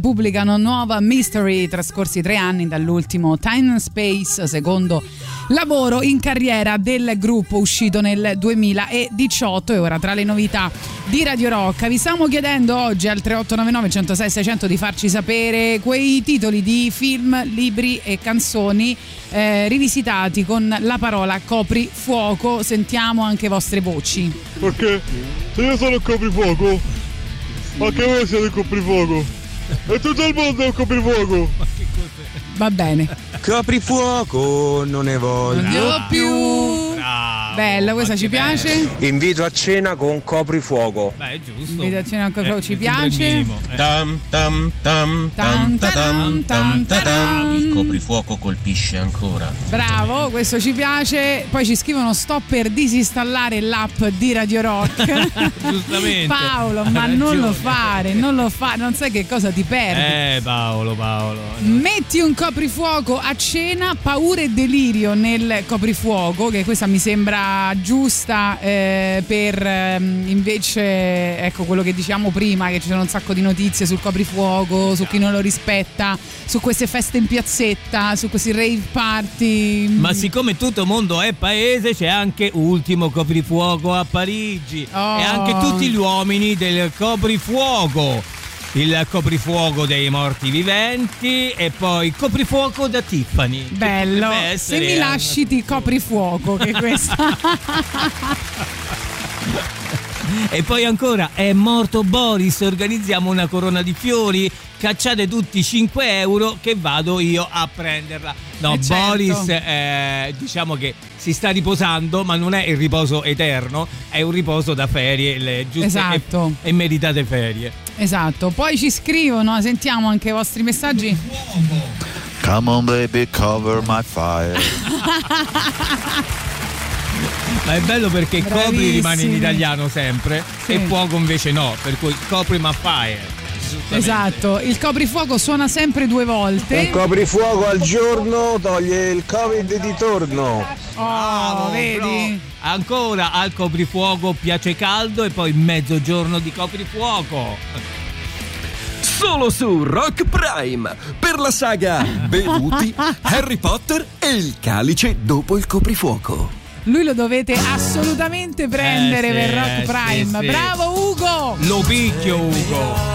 Pubblicano nuova Mystery, trascorsi tre anni dall'ultimo Time and Space, secondo lavoro in carriera del gruppo uscito nel 2018 e ora tra le novità di Radio Rock vi stiamo chiedendo oggi al 3899 106 600 di farci sapere quei titoli di film, libri e canzoni eh, rivisitati con la parola coprifuoco sentiamo anche vostre voci.
Perché? Se io sono coprifuoco, anche voi siete coprifuoco. E tutto il mondo è un coprifuoco.
va bene
Coprifuoco, non ne voglio.
non ne ho più bella questa ci piace
Invito a cena con coprifuoco.
Beh, è giusto.
Coprifuoco ci
sembra il
piace
minimo, eh.
Tam tam tam
Tan, taran, tan, taran.
Il coprifuoco colpisce ancora.
Bravo, questo ci piace. Poi ci scrivono sto per disinstallare l'app di Radio Rock.
Giustamente.
Paolo, ma non lo fare, non lo fa, non sai che cosa ti perdi.
Eh, Paolo, Paolo.
Metti un coprifuoco a cena, paura e delirio nel coprifuoco, che questa mi sembra giusta eh, per ehm, invece ecco quello che diciamo prima, che ci sono un sacco di notizie sul coprifuoco, su chi non lo rispetta, su queste feste in piazzetta, su questi rave party.
Ma siccome tutto il mondo è paese, c'è anche ultimo coprifuoco a Parigi.
Oh.
E anche tutti gli uomini del coprifuoco. Il coprifuoco dei morti viventi e poi coprifuoco da Tiffany.
Bello, se mi
anche-
lasci ti coprifuoco, che questa...
E poi ancora è morto Boris, organizziamo una corona di fiori, cacciate tutti 5 euro che vado io a prenderla. No,
Eh, certo.
Boris eh, diciamo che si sta riposando, ma non è il riposo eterno, è un riposo da ferie, le giuste
Esatto.
e, e meritate ferie.
esatto, poi ci scrivono, sentiamo anche i vostri messaggi.
Come on baby, cover my fire.
Ma è bello perché copri
Bravissimi.
rimane in italiano sempre
Sì.
e fuoco invece no, per cui copri ma fire. Giustamente.
Esatto, il coprifuoco suona sempre due volte.
Un coprifuoco al giorno toglie il covid di torno.
Oh, vedi?
Ancora al coprifuoco piace caldo e poi mezzogiorno di coprifuoco.
Solo su Rock Prime per la saga Bevuti, Harry Potter e il calice dopo il coprifuoco.
Lui lo dovete assolutamente prendere
Eh, sì,
per
eh,
Rock Prime.
sì, sì.
Bravo Ugo!
Lo picchio Ugo.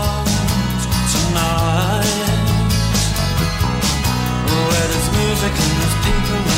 Where there's music and there's people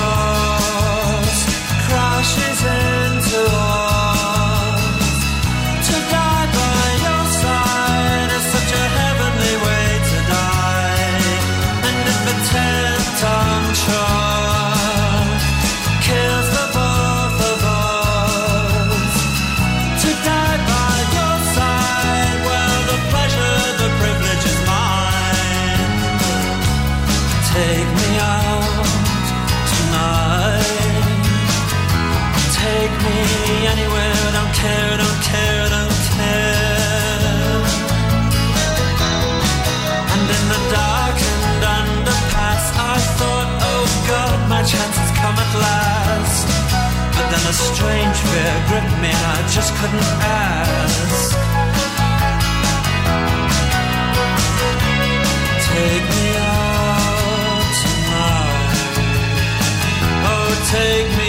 strange fear gripped me, and I just couldn't ask. Take me out tonight. Oh, take me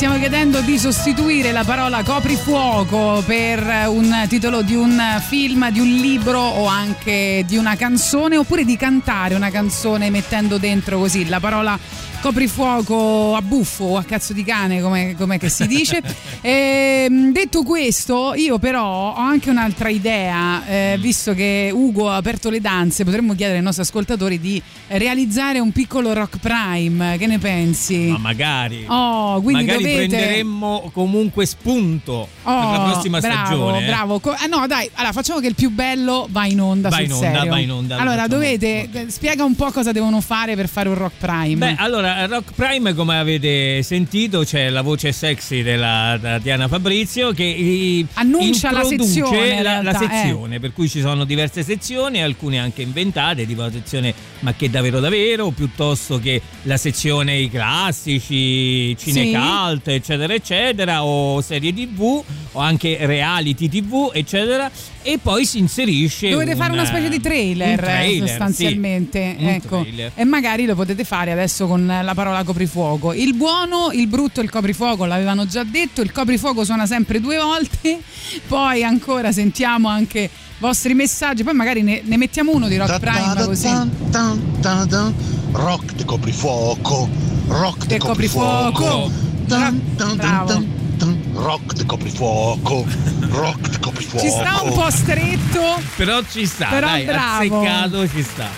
stiamo chiedendo di sostituire la parola coprifuoco per un titolo di un film, di un libro o anche di una canzone oppure di cantare una canzone mettendo dentro così la parola coprifuoco a buffo o a cazzo di cane come, come si dice e, detto questo io però ho anche un'altra idea eh, visto che Ugo ha aperto le danze potremmo chiedere ai nostri ascoltatori di realizzare un piccolo rock prime che ne pensi?
Ma magari.
Oh, quindi
magari
dovete...
prenderemmo comunque spunto per la
Oh,
prossima
bravo,
stagione. eh.
Bravo, Co- ah, no, dai, allora facciamo che il più bello va in onda
Va in onda,
serio.
va in onda, lo
Allora, dovete eh, spiega un po' cosa devono fare per fare un rock prime.
Beh, allora, Rock Prime, come avete sentito, c'è la voce sexy della Tatiana Fabrizio che
Annuncia la sezione,
la, la
realtà, eh.
sezione, per cui ci sono diverse sezioni, alcune anche inventate, tipo la sezione Ma che davvero davvero, piuttosto che la sezione i classici, cinecult, eccetera, eccetera, o serie tv, o anche reality tv, eccetera, e poi si inserisce
Dovete fare
un-
una specie di trailer,
un trailer,
sostanzialmente.
sì, un
ecco.
trailer.
E magari lo potete fare adesso con la parola coprifuoco. Il buono, il brutto e il coprifuoco l'avevano già detto. Il coprifuoco suona sempre due volte. Poi ancora sentiamo anche i vostri messaggi. Poi magari ne, ne mettiamo uno di Rock Prime così.
Rock di coprifuoco, rock di
Del coprifuoco.
Tan, tan, tan,
Bravo.
Rock di coprifuoco, rock di coprifuoco.
Ci sta un po' stretto.
Però ci sta,
Però
dai,
bravo.
azzeccato ci sta.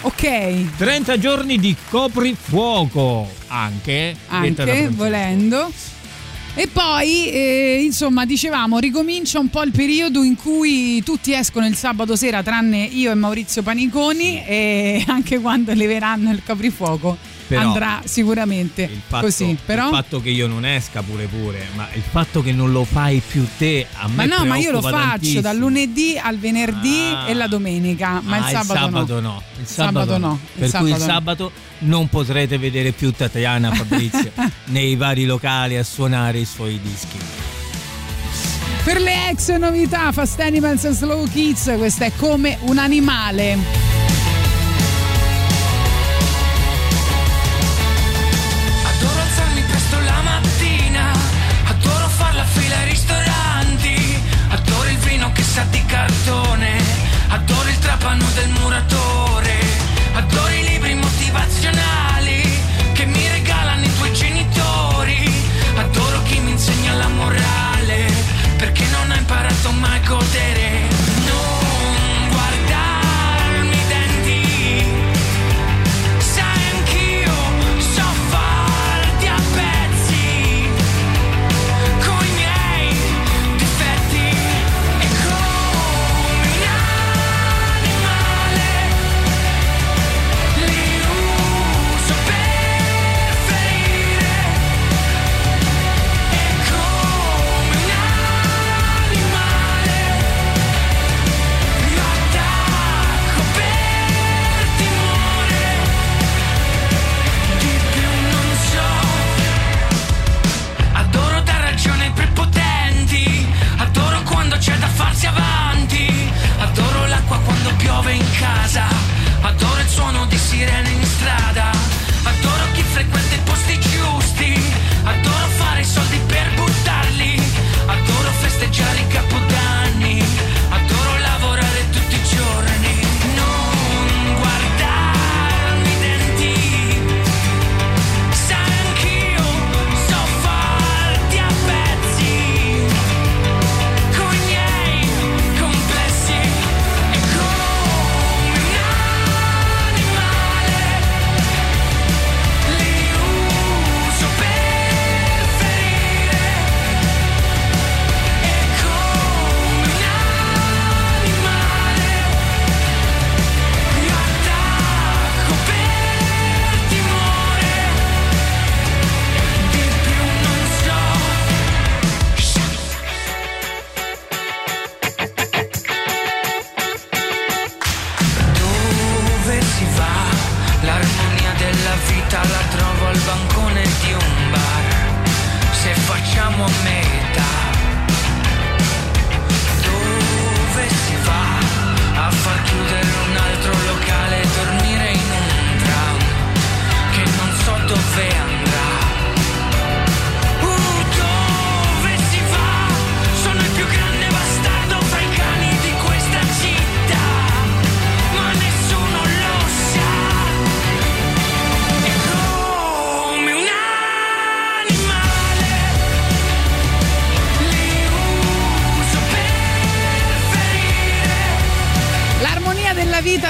Ok.
30 giorni di coprifuoco anche.
anche volendo. E poi, eh, insomma, dicevamo, ricomincia un po' il periodo in cui tutti escono il sabato sera, tranne io e Maurizio Paniconi, e anche quando leveranno il coprifuoco
Però-
andrà sicuramente
Il fatto,
così. Però,
il fatto che io non esca pure pure, ma il fatto che non lo fai più te a me
ma no, ma io lo faccio
tantissimo.
dal lunedì al venerdì
Ah.
e la domenica, ma il
Ah,
sabato,
no. Il
Sabato
sabato,
no,
no.
il
Per cui il
sabato no.
sabato non potrete vedere più Tatiana Fabrizio nei vari locali a suonare i suoi dischi.
Per le ex novità, Fast Animals e Slow Kids, questa è come un animale.
Il vino che sa di cartone, adoro il trapano del muratore, adoro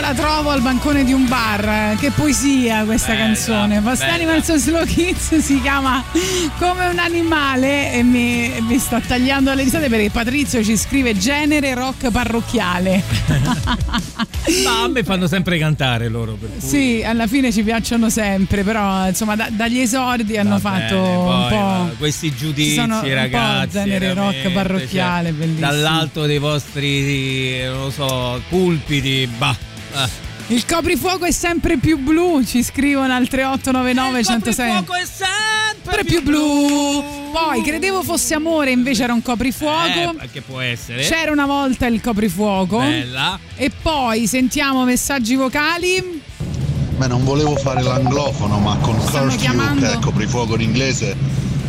la trovo al bancone di un bar. Che
poesia questa
Bella,
canzone.
Bella.
Animals Slow Kids si chiama come un animale e mi, mi sta tagliando le risate perché Patrizio ci scrive genere rock parrocchiale.
Ma a me fanno sempre cantare loro.
Sì, alla fine ci piacciono sempre, però insomma da- dagli esordi hanno
Va
fatto
bene,
un
poi,
po'.
questi giudizi, ragazzi.
genere rock
veramente,
parrocchiale,
cioè,
bellissimo.
Dall'alto dei vostri, non lo so, pulpiti, bah. Eh.
Il coprifuoco è sempre più blu, ci scrivono al 3899 106.
è sempre
più blu. Poi credevo fosse amore, invece era un coprifuoco.
Eh, che può essere.
C'era una volta il coprifuoco.
Bella.
E poi sentiamo messaggi vocali.
Beh, non volevo fare l'anglofono, ma con
Stanno
curfew,
chiamando?
che è coprifuoco in inglese,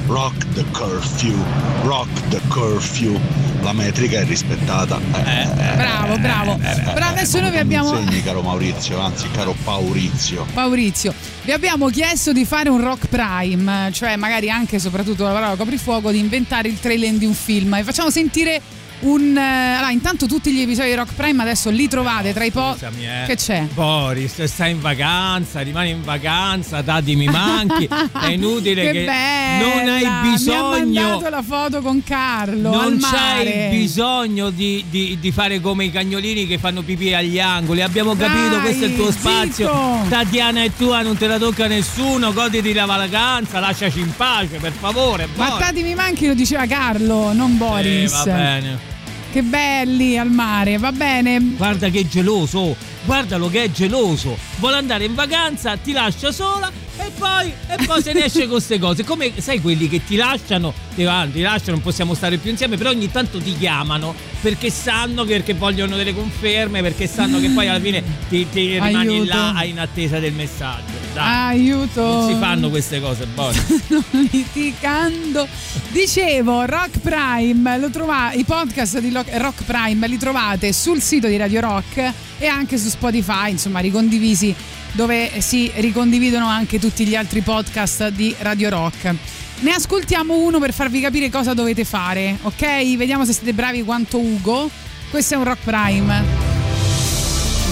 rock the curfew, rock the curfew. La metrica è rispettata. Eh,
Bravo, bravo. Però adesso noi vi abbiamo.
Insegni, caro Maurizio, anzi, caro Paurizio.
Maurizio, vi abbiamo chiesto di fare un rock prime, cioè magari anche e soprattutto la parola coprifuoco, di inventare il trailer di un film. E facciamo sentire un. eh, Allora, intanto tutti gli episodi di Rock Prime adesso li trovate tra i po'.
Scusami, eh.
Che c'è?
Boris, stai in vacanza, rimani in vacanza, dati mi manchi. È inutile che,
bella!
non hai
Mi ha
bisogno.
mandato la foto con Carlo.
Non c'hai bisogno di, di- di fare come i cagnolini che fanno pipì agli angoli. Abbiamo capito,
Dai,
questo è il tuo spazio.
zitto!
Tatiana è tua, non te la tocca nessuno. Goditi la vacanza, lasciaci in pace, per favore.
Ma
Boris.
Tati mi manchi lo diceva Carlo, non Boris.
Sì, va bene.
Che belli al mare, va bene.
Guarda che geloso, guardalo che è geloso. Vuole andare in vacanza, ti lascia sola e poi, e poi se ne esce con queste cose. Come sai quelli che ti lasciano, ti, vanno, ti lasciano, non possiamo stare più insieme, però ogni tanto ti chiamano perché sanno che perché vogliono delle conferme, perché sanno che poi alla fine ti, ti rimani
Aiuto.
là in attesa del messaggio. Dai.
Aiuto.
Non si fanno queste cose, Boris.
non litigando. Dicevo, Rock Prime, lo trova- i podcast di Rock Prime li trovate sul sito di Radio Rock e anche su Spotify, insomma, ricondivisi dove si ricondividono anche tutti gli altri podcast di Radio Rock. Ne ascoltiamo uno per farvi capire cosa dovete fare, ok? Vediamo se siete bravi quanto Ugo. Questo è un Rock Prime.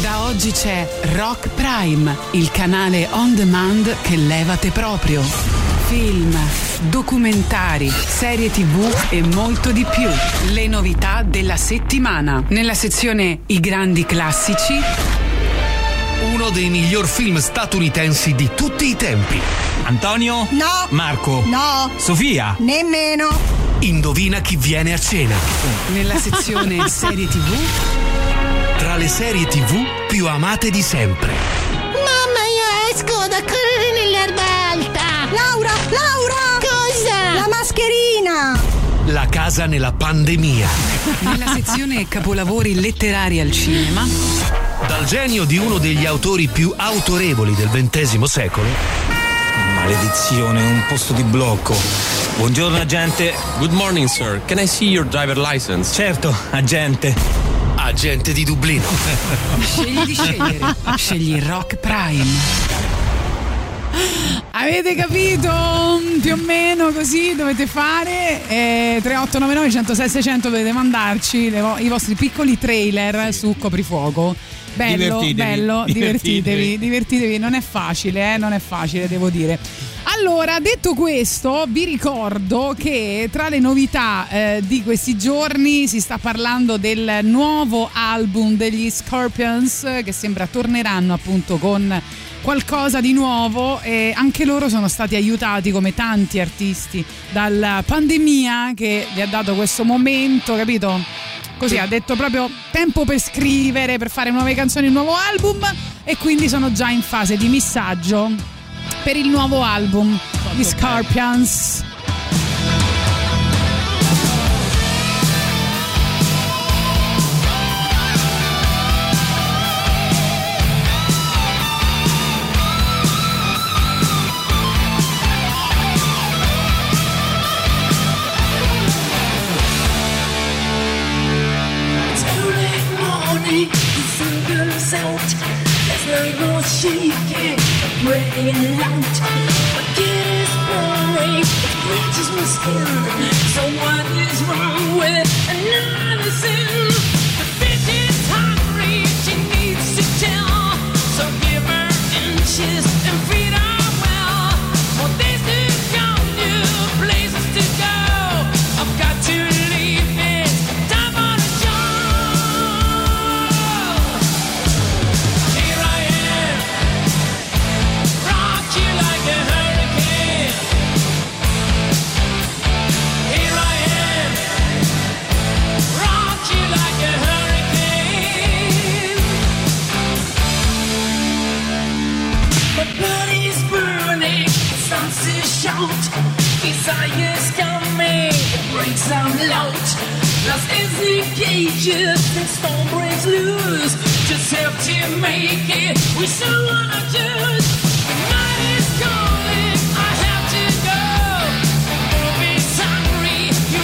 Da oggi c'è Rock Prime, il canale on demand che levate proprio. Film, documentari, serie tv e molto di più. Le novità della settimana. Nella sezione I grandi classici
Uno dei miglior film statunitensi di tutti i tempi.
Antonio? No.
Marco?
No.
Sofia?
Nemmeno.
Indovina chi viene a cena.
Nella sezione serie tv
Tra le serie tv più amate di sempre.
Mamma, io esco da correre nell'erba alta. Laura, Laura! Cosa? La mascherina.
La casa nella pandemia.
Nella sezione capolavori letterari al cinema
Dal genio di uno degli autori più autorevoli del XX secolo.
Maledizione, un posto di blocco. Buongiorno agente. Good morning, sir. Can I see your driver license? Certo, agente.
Agente di Dublino.
Scegli di scegliere. Scegli Rock Prime.
Avete capito più o meno così dovete fare? Eh, 3899 106 600 dovete mandarci le vo- i vostri piccoli trailer su Coprifuoco. Bello,
Divertitevi,
bello, divertitevi,
divertitevi.
divertitevi, non è facile, eh, non è facile, devo dire. Allora, detto questo, vi ricordo che tra le novità eh, di questi giorni si sta parlando del nuovo album degli Scorpions che sembra torneranno appunto con qualcosa di nuovo e anche loro sono stati aiutati come tanti artisti dalla pandemia che gli ha dato questo momento, capito? Così ha detto proprio tempo per scrivere, per fare nuove canzoni, un nuovo album e quindi sono già in fase di missaggio per il nuovo album di Scorpions.
Breaking out. My kid is boring, it my skin.
Loud. Lost in cages, the storm breaks loose. Just have to make it. We still wanna choose. The night is calling. I have to go. Bobby's hungry. The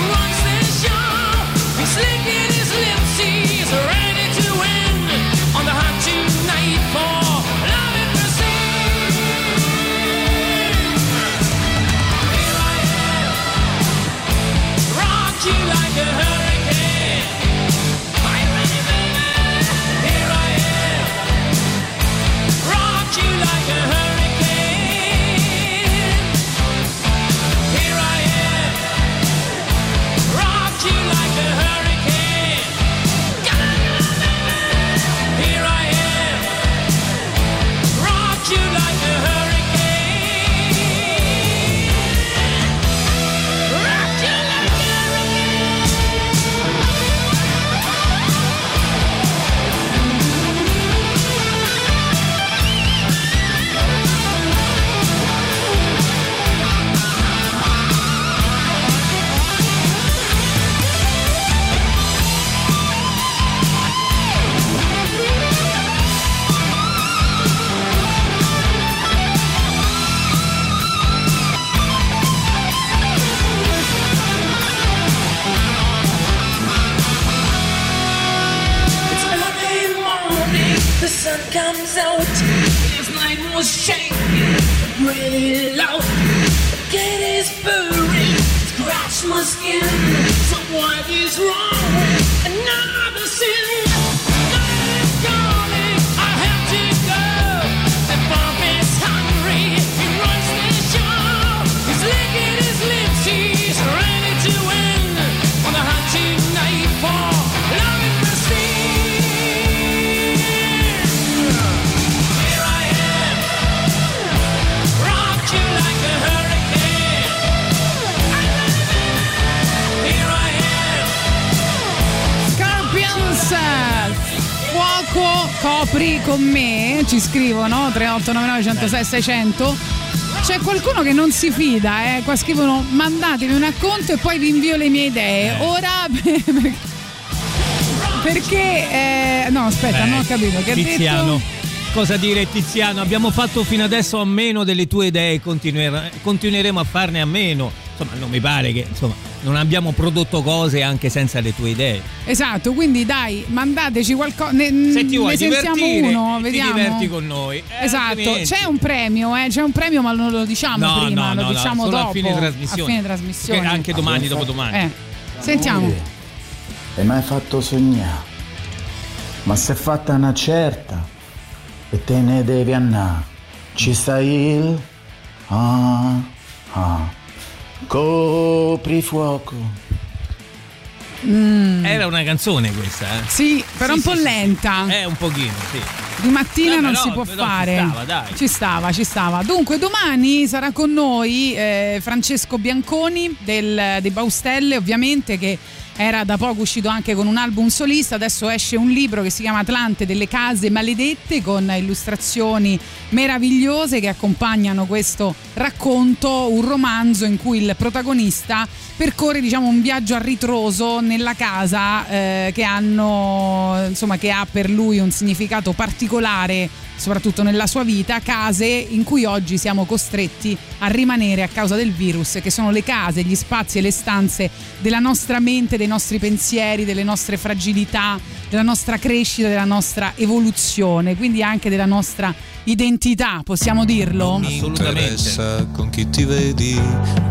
con me ci scrivono 3899 106 600 c'è qualcuno che non si fida eh? qua scrivono mandatemi un acconto e poi vi invio le mie idee ora perché eh, no aspetta
Beh,
non ho capito che ha
Tiziano.
detto
Cosa dire Tiziano? Abbiamo fatto fino adesso a meno delle tue idee e continuer- continueremo a farne a meno. Insomma, non mi pare che insomma, non abbiamo prodotto cose anche senza le tue idee.
esatto quindi dai mandateci qualcosa ne,
Se ti vuoi
ne sentiamo
divertire,
uno
ti
vediamo
diverti con noi. Eh,
Esatto,
altrimenti-
c'è un premio, eh, c'è un premio, ma non lo diciamo
No,
prima,
no,
lo
no, no,
diciamo
a
dopo.
fine trasmissione.
A fine trasmissione.
Perché anche domani, dopodomani.
Eh, Sentiamo.
Hai mai fatto sognare? Ma se è fatta una certa e te ne devi andare, ci sta il ah ah coprifuoco.
Mm.
Era una canzone questa, eh?
Sì, però un po' lenta.
Eh, un pochino, sì.
Di mattina
Vabbè,
non
no,
si può
però ci
fare.
stava, dai.
Ci stava, ci stava. Dunque, domani sarà con noi eh, Francesco Bianconi del, dei Baustelle, ovviamente, che era da poco uscito anche con un album solista. Adesso esce un libro che si chiama Atlante delle case maledette con illustrazioni meravigliose che accompagnano questo racconto, un romanzo in cui il protagonista percorre diciamo un viaggio a ritroso nella casa eh, che hanno insomma che ha per lui un significato particolare soprattutto nella sua vita case in cui oggi siamo costretti a rimanere a causa del virus che sono le case gli spazi e le stanze della nostra mente dei nostri pensieri delle nostre fragilità della nostra crescita della nostra evoluzione quindi anche della nostra identità possiamo dirlo
mi interessa con chi ti vedi,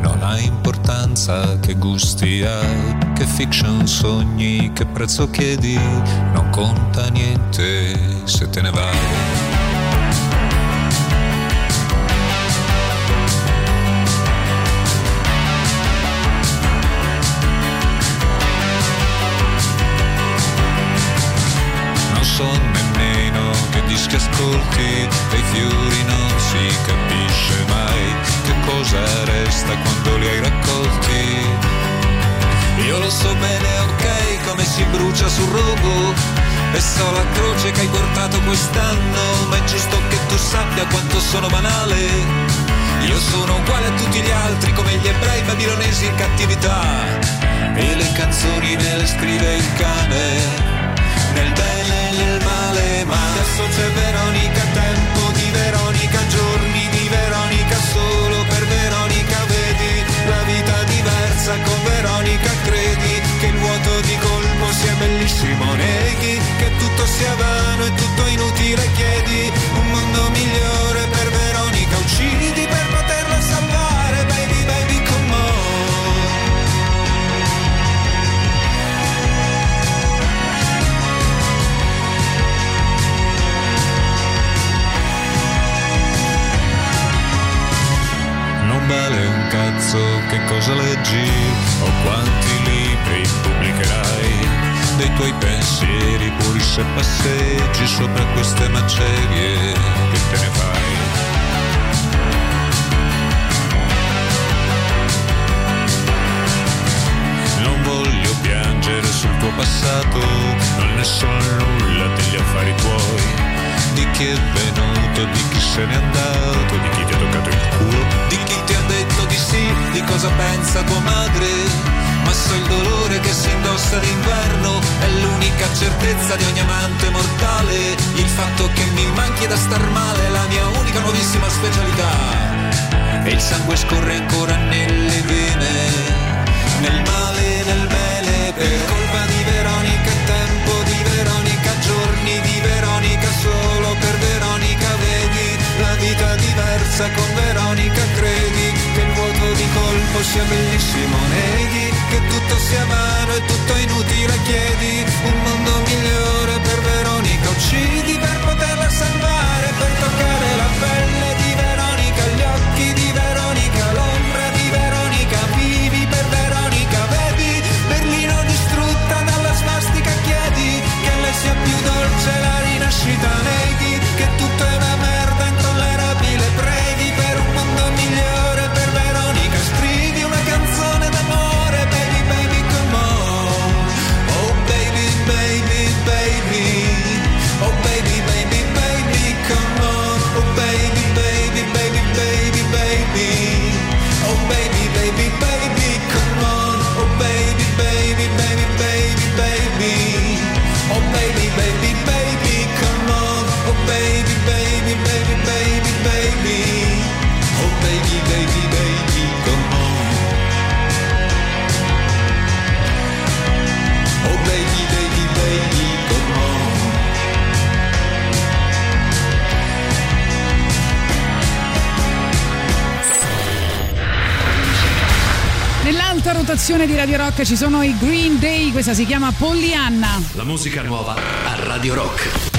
non ha importanza che gusti hai, che fiction sogni, che prezzo chiedi, non conta niente se te ne vai. Che dischi ascolti, dei fiori non si capisce mai che cosa resta quando li hai raccolti. Io lo so bene, ok, come si brucia sul rogo, e so la croce che hai portato quest'anno, ma è giusto che tu sappia quanto sono banale. Io sono uguale a tutti gli altri, come gli ebrei babilonesi in cattività. E le canzoni me le scrive il cane, nel male, ma adesso c'è Veronica, tempo di Veronica, giorni di Veronica, solo per Veronica vedi la vita diversa con Veronica, credi che il vuoto di colpo sia bellissimo, neghi che tutto sia vano e tutto che cosa leggi o quanti libri pubblicherai dei tuoi pensieri puri se passeggi sopra queste macerie che te ne fai. Non voglio piangere sul tuo passato, non ne so nulla degli affari tuoi. Di chi è venuto, di chi se n'è andato, di chi ti ha toccato il culo, di chi ti ha detto di sì, di cosa pensa tua madre. Ma so il dolore che si indossa d'inverno, è l'unica certezza di ogni amante mortale. Il fatto che mi manchi da star male è la mia unica nuovissima specialità. E il sangue scorre ancora nelle vene, nel male nel bene, per colpa di Veronica, tempo di Veronica, giorni di Veronica, solo diversa con Veronica, credi che il vuoto di colpo sia bellissimo, neghi che tutto sia vano e tutto inutile, chiedi un mondo migliore per Veronica, uccidi per poterla salvare, per toccare la pelle
rotazione di Radio Rock ci sono i Green Day, questa si chiama Pollyanna.
La musica nuova a Radio Rock.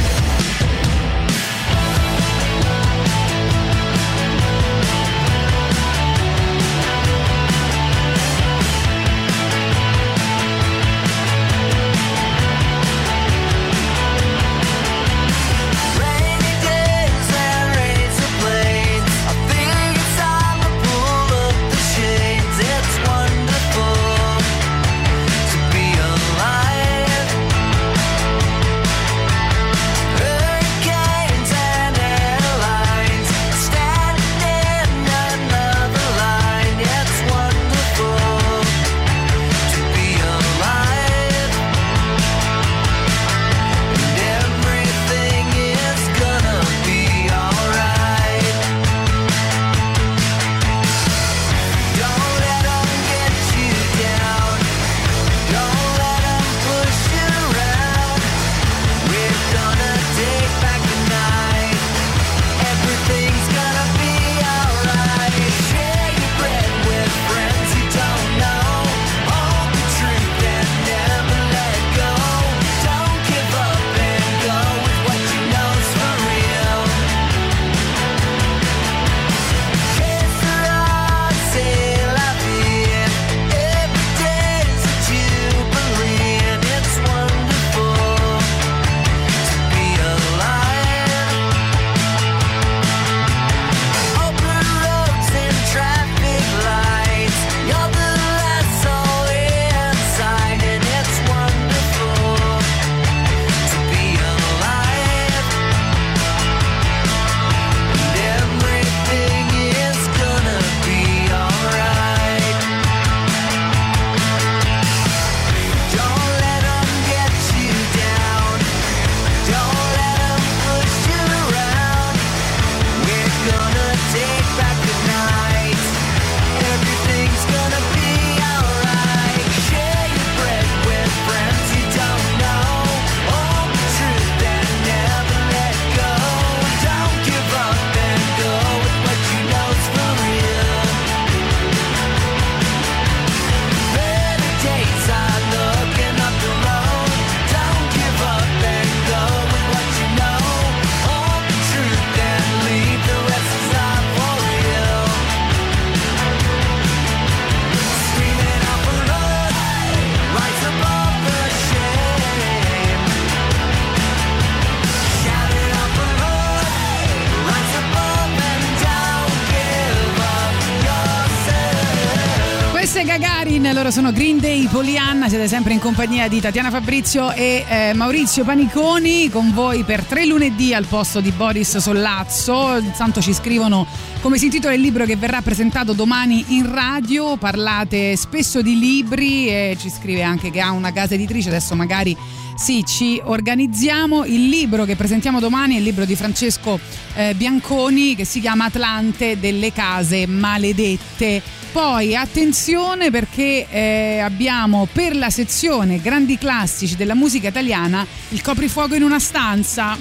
Sono Green Day, Polianna, siete sempre in compagnia di Tatiana Fabrizio e eh, Maurizio Paniconi con voi per tre lunedì al posto di Boris Sollazzo. Intanto ci scrivono come si intitola il libro che verrà presentato domani in radio, parlate spesso di libri e ci scrive anche che ha una casa editrice, adesso magari sì, ci organizziamo. Il libro che presentiamo domani è il libro di Francesco eh, Bianconi che si chiama Atlante delle case maledette. Poi attenzione perché eh, abbiamo per la sezione grandi classici della musica italiana il coprifuoco in una stanza.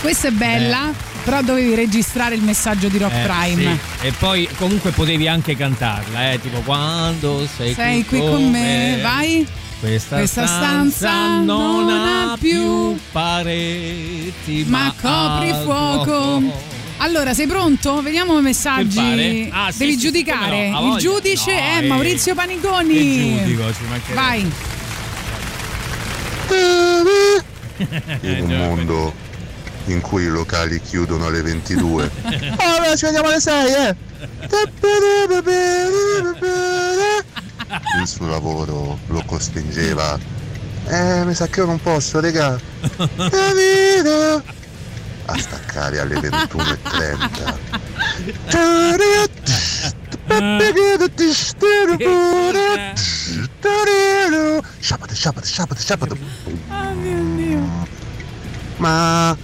Questa è bella, però dovevi registrare il messaggio di Rock
Eh,
Prime.
sì. E poi comunque potevi anche cantarla, eh, tipo quando sei,
Sei qui con me, vai.
Questa,
Questa
stanza,
stanza
non, ha più pareti,
Ma
ma,
coprifuoco. Allora, sei pronto? Vediamo i messaggi.
Ah, sì,
Devi
sì,
giudicare.
no,
Il giudice
No,
è
eh.
Maurizio Paniconi.
Che giudico, ci.
Vai.
In un mondo in cui i locali chiudono alle 22.
Ora ci vediamo alle 6, eh!
Il suo lavoro lo costringeva. Eh, mi sa che io non posso, regà. A staccare alle 21.30. Sciapato, sciapato, sciapato, sciapato.
Oh mio Dio.
Ma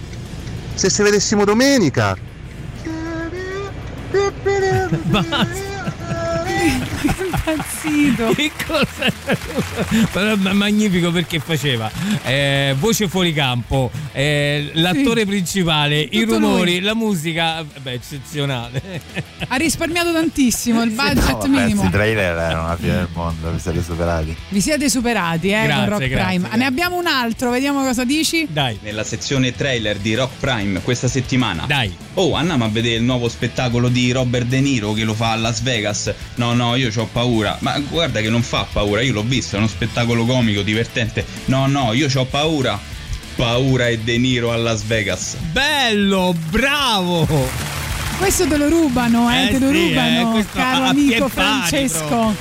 se ci vedessimo domenica?
Impazzito.
Che cosa? È magnifico perché faceva eh, voce fuori campo, eh, l'attore principale, i
Tutto
rumori,
lui.
la musica, beh, eccezionale.
Ha risparmiato tantissimo il budget minimo.
Questi trailer erano la fine del mondo, vi siete superati.
Vi siete superati, eh,
Grazie,
con Rock
grazie,
Prime.
grazie.
Ne abbiamo un altro, vediamo cosa dici.
Dai.
Nella sezione trailer di Rock Prime questa settimana.
Dai.
Oh, andiamo a vedere il nuovo spettacolo di Robert De Niro che lo fa a Las Vegas. No, no, io ho paura. Ma guarda che non fa paura, io l'ho visto, è uno spettacolo comico, divertente. No, no, io ho paura. Paura e De Niro a Las Vegas.
Bello, bravo!
Questo te lo rubano, eh,
Eh
te lo
sì,
rubano,
eh,
caro
a
amico Francesco.
proprio.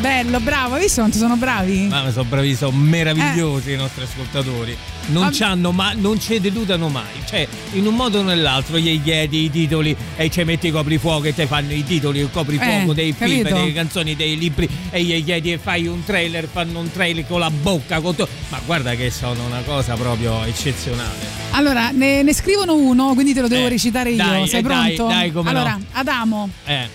Bello, bravo, hai visto quanto sono bravi?
Ma sono bravi, sono meravigliosi i nostri ascoltatori. Non
Vabbè.
c'hanno ma non ci deludano mai. Cioè, in un modo o nell'altro gli chiedi i titoli e ci metti i coprifuoco e te fanno i titoli, il coprifuoco
Eh,
dei film,
capito?
delle canzoni, dei libri e gli chiedi e fai un trailer, fanno un trailer con la bocca, con to- ma guarda che sono una cosa proprio eccezionale.
Allora, ne, ne scrivono uno, quindi te lo devo
Eh,
recitare io.
dai,
Sei
eh, dai,
pronto?
dai, come no.
allora, Adamo.
Eh.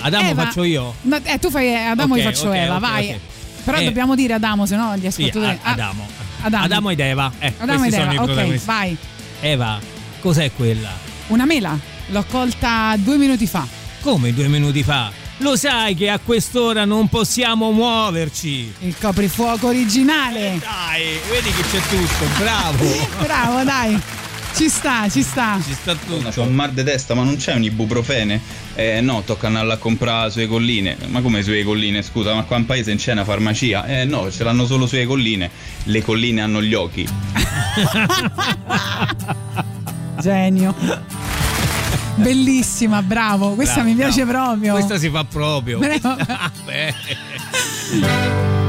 Adamo
Eva-
faccio io?
Ma- eh, tu fai Adamo
Ok,
io faccio
ok,
Eva,
ok,
vai.
ok.
Però
Eh.
dobbiamo dire Adamo, se no gli
Sì,
ascoltatori.
Adamo.
Ah, Adamo.
Adamo ed Eva. Eh,
Adamo ed Eva, ok, vai.
Eva, cos'è quella?
Una mela. L'ho colta due minuti fa.
Come due minuti fa? Lo sai che a quest'ora non possiamo muoverci.
Il coprifuoco originale.
Dai, vedi che c'è tutto, bravo.
Bravo, dai. Ci sta, ci sta.
Ci sta tutto.
C'ho un mal di testa, ma non c'è un ibuprofene? Eh no, tocca andare a comprare sulle colline. Ma come sulle colline, scusa, ma qua in paese non c'è una farmacia? Eh no, ce l'hanno solo sulle colline. Le colline hanno gli occhi.
Genio. Bellissima, bravo. Questa
Bravo,
mi piace
bravo.
proprio.
Questa si fa proprio.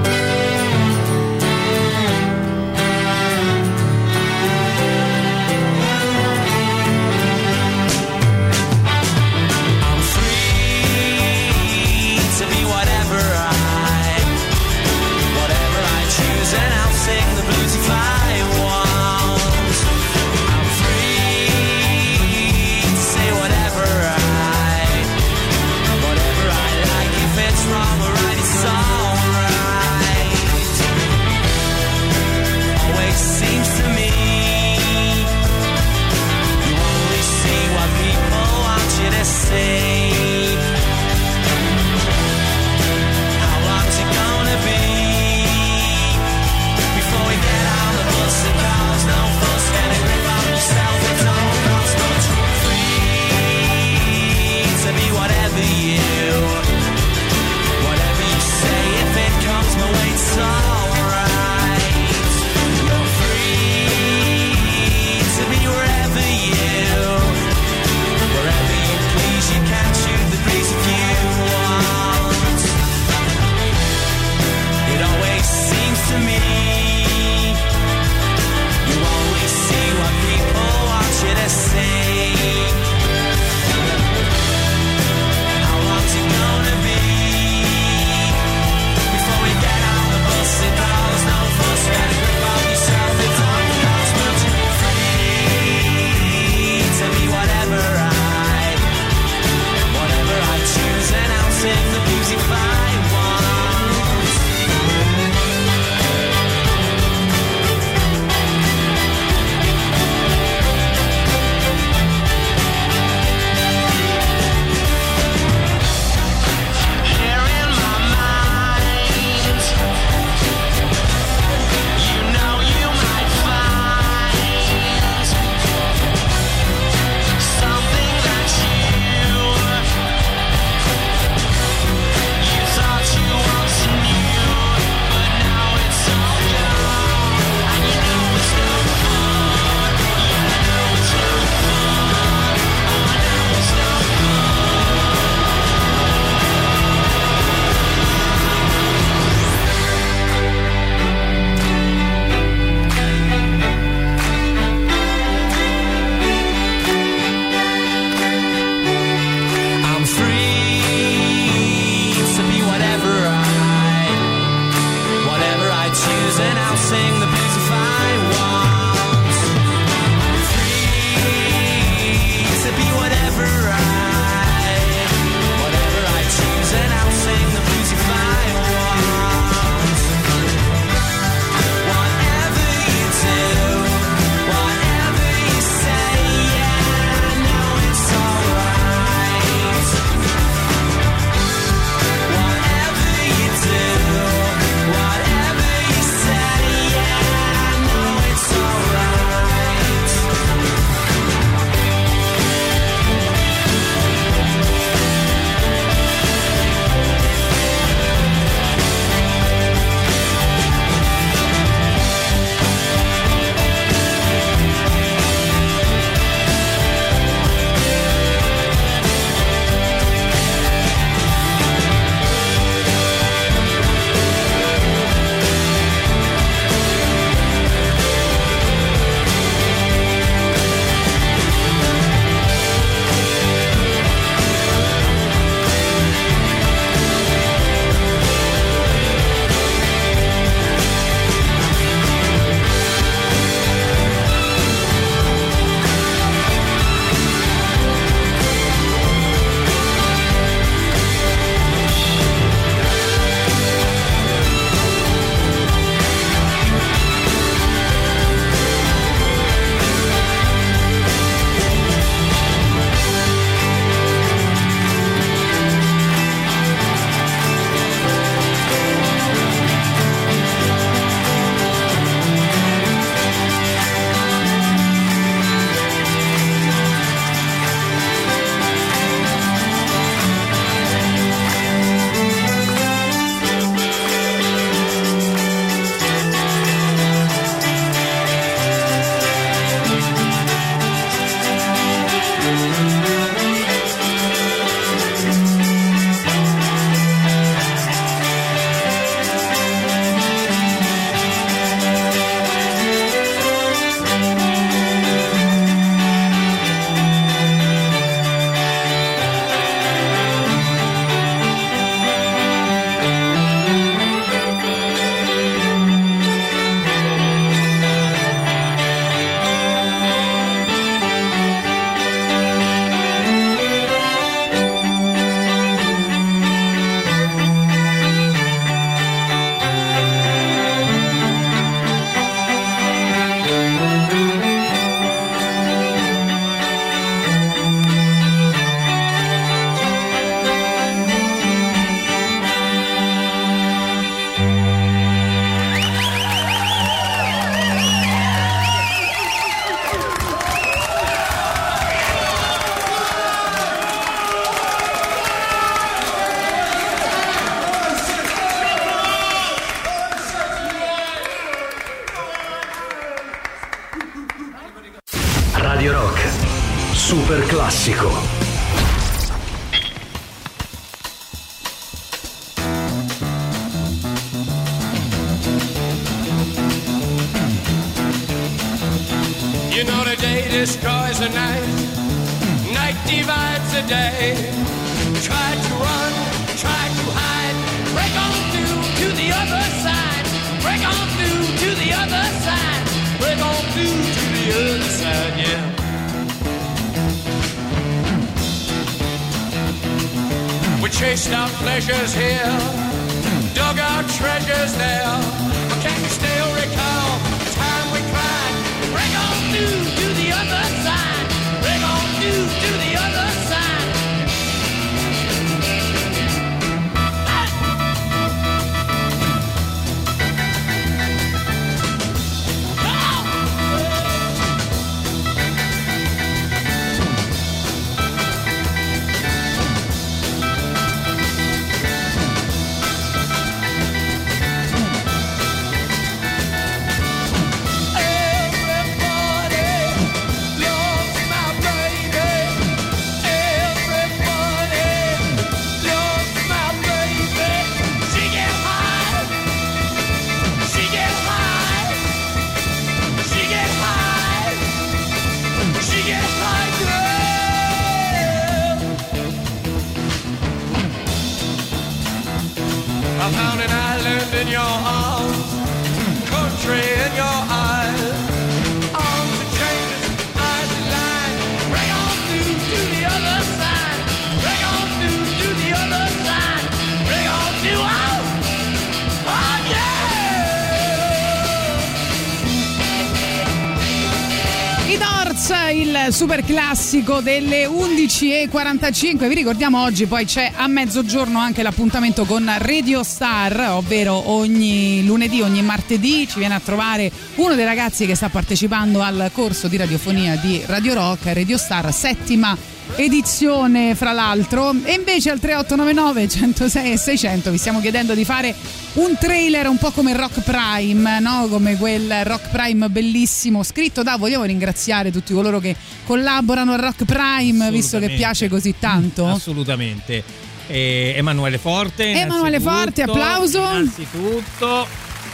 classico
delle 11.45. Vi ricordiamo oggi poi c'è a mezzogiorno anche l'appuntamento con Radio Star, ovvero ogni lunedì, ogni martedì ci viene a trovare uno dei ragazzi che sta partecipando al corso di radiofonia di Radio Rock, Radio Star, settima edizione fra l'altro e invece al 3899 106 e 600 vi stiamo chiedendo di fare un trailer un po' come Rock Prime no? come quel Rock Prime bellissimo scritto da vogliamo ringraziare tutti coloro che collaborano a Rock Prime visto che piace così tanto
Assolutamente. E Emanuele Forte.
Emanuele Forte, applauso.
Innanzitutto.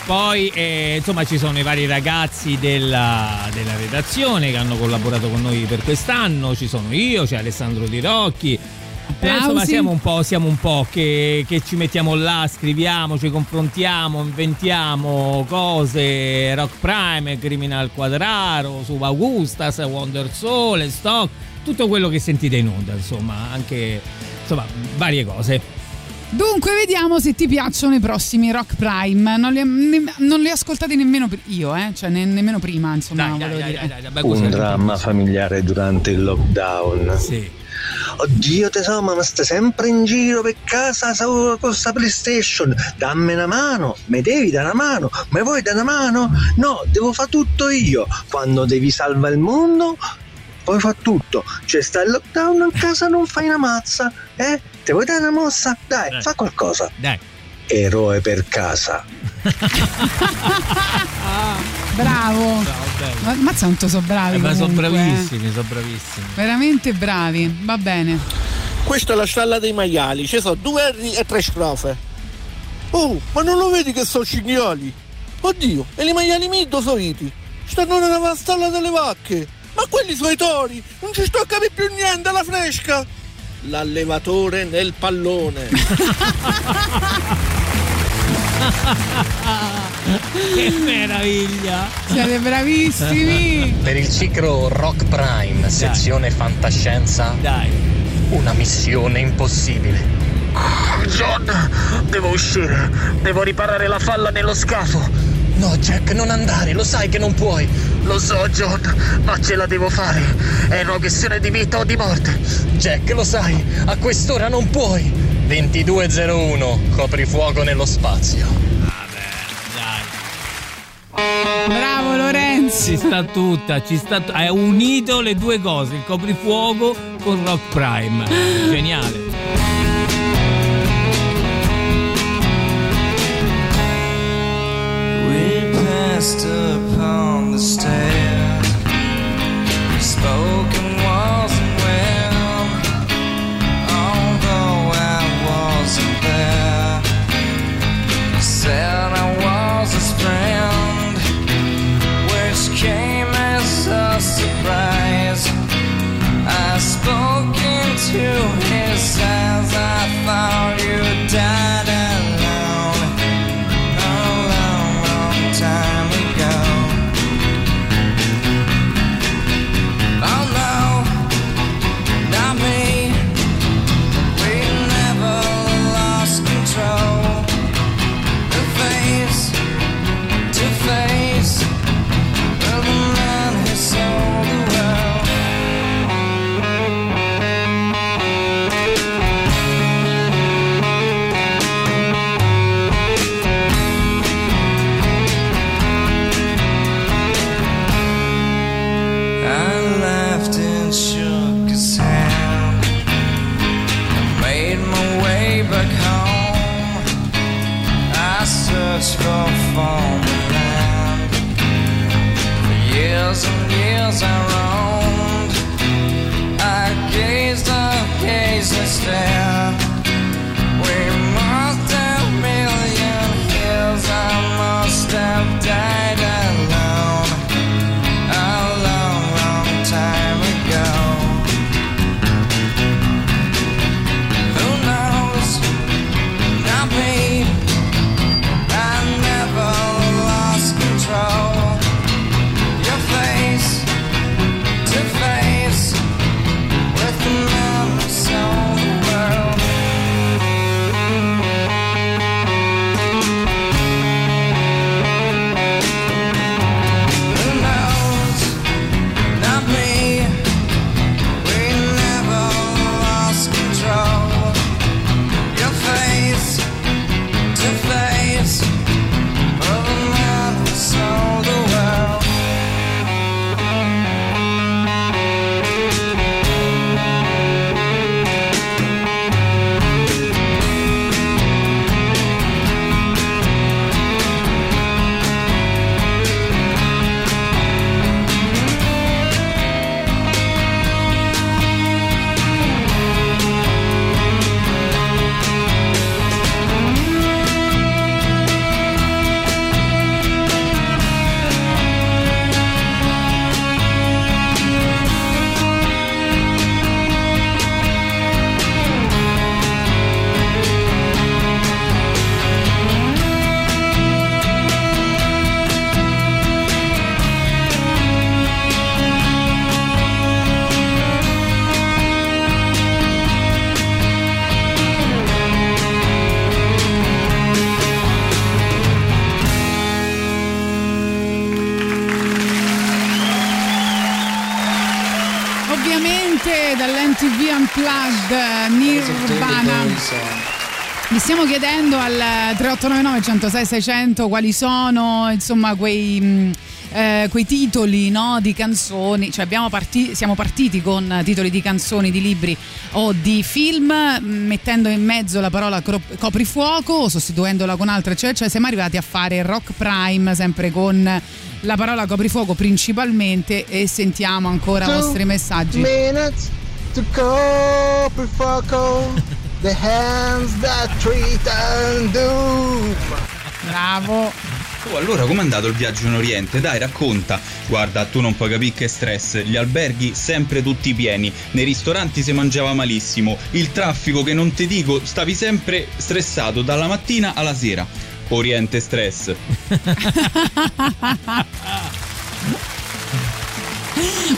Poi eh, insomma ci sono i vari ragazzi della, della redazione che hanno collaborato con noi per quest'anno, ci sono io, c'è Alessandro Di Rocchi. Eh, insomma siamo un po', siamo un po' che, che ci mettiamo là, scriviamo, ci confrontiamo, inventiamo cose, Rock Prime, Criminal Quadraro, Sub Augustas, Wonder Soul, Stock, tutto quello che sentite in onda, insomma, anche insomma, varie cose.
dunque vediamo se ti piacciono i prossimi Rock Prime non li, ne- non li ho ascoltati nemmeno io eh? cioè ne- nemmeno prima insomma volevo dire
Un dramma familiare durante il lockdown.
Sì.
Oddio tesoro, ma stai sempre in giro per casa con questa PlayStation. Dammi una mano, mi devi dare una mano, mi vuoi dare una mano? No, devo fare tutto io. Quando devi salvare il mondo, puoi fare tutto. C'è sta il lockdown in casa, non fai una mazza, eh? Te vuoi dare una mossa? Dai, fa qualcosa.
Dai.
Eroe per casa.
bravo ma mazza quanto sono bravi
Eh, ma sono
comunque, eh.
bravissimi, sono bravissimi.
veramente bravi va bene
Questa è la stalla dei maiali, ci sono due R e tre strofe. Oh, ma non lo vedi che sono cinghiali? Oddio, e i maiali miei dove sono iti? Stanno nella stalla delle vacche. Ma quelli sono i tori, non ci sto a capire più niente alla fresca. L'allevatore nel pallone.
che meraviglia!
Siete bravissimi!
Per il ciclo Rock Prime, sezione fantascienza.
Dai.
Una missione impossibile.
John, devo uscire. Devo riparare la falla nello scafo.
No, Jack, non andare, lo sai che non puoi.
Lo so, John, ma ce la devo fare. È una questione di vita o di morte.
Jack, lo sai, a quest'ora non puoi. 2201, coprifuoco nello spazio.
Bravo Lorenzo.
Ci sta tutta, ci sta t- hai unito le due cose, il coprifuoco con Rock Prime. Geniale.
master chiedendo al 3899 106 600 quali sono insomma quei, mh, eh, quei titoli no, di canzoni, cioè abbiamo parti- siamo partiti con titoli di canzoni, di libri o di film, mh, mettendo in mezzo la parola cro- coprifuoco, sostituendola con altre, cioè, cioè siamo arrivati a fare rock prime sempre con la parola coprifuoco principalmente e sentiamo ancora i vostri messaggi.
Minutes to coprifuoco, the hands that treat and doom.
Bravo.
Oh, allora com'è andato il viaggio in Oriente? Dai, racconta. Guarda, tu non puoi capire che stress. Gli alberghi sempre tutti pieni. Nei ristoranti si mangiava malissimo. Il traffico che non ti dico, stavi sempre stressato dalla mattina alla sera. Oriente stress.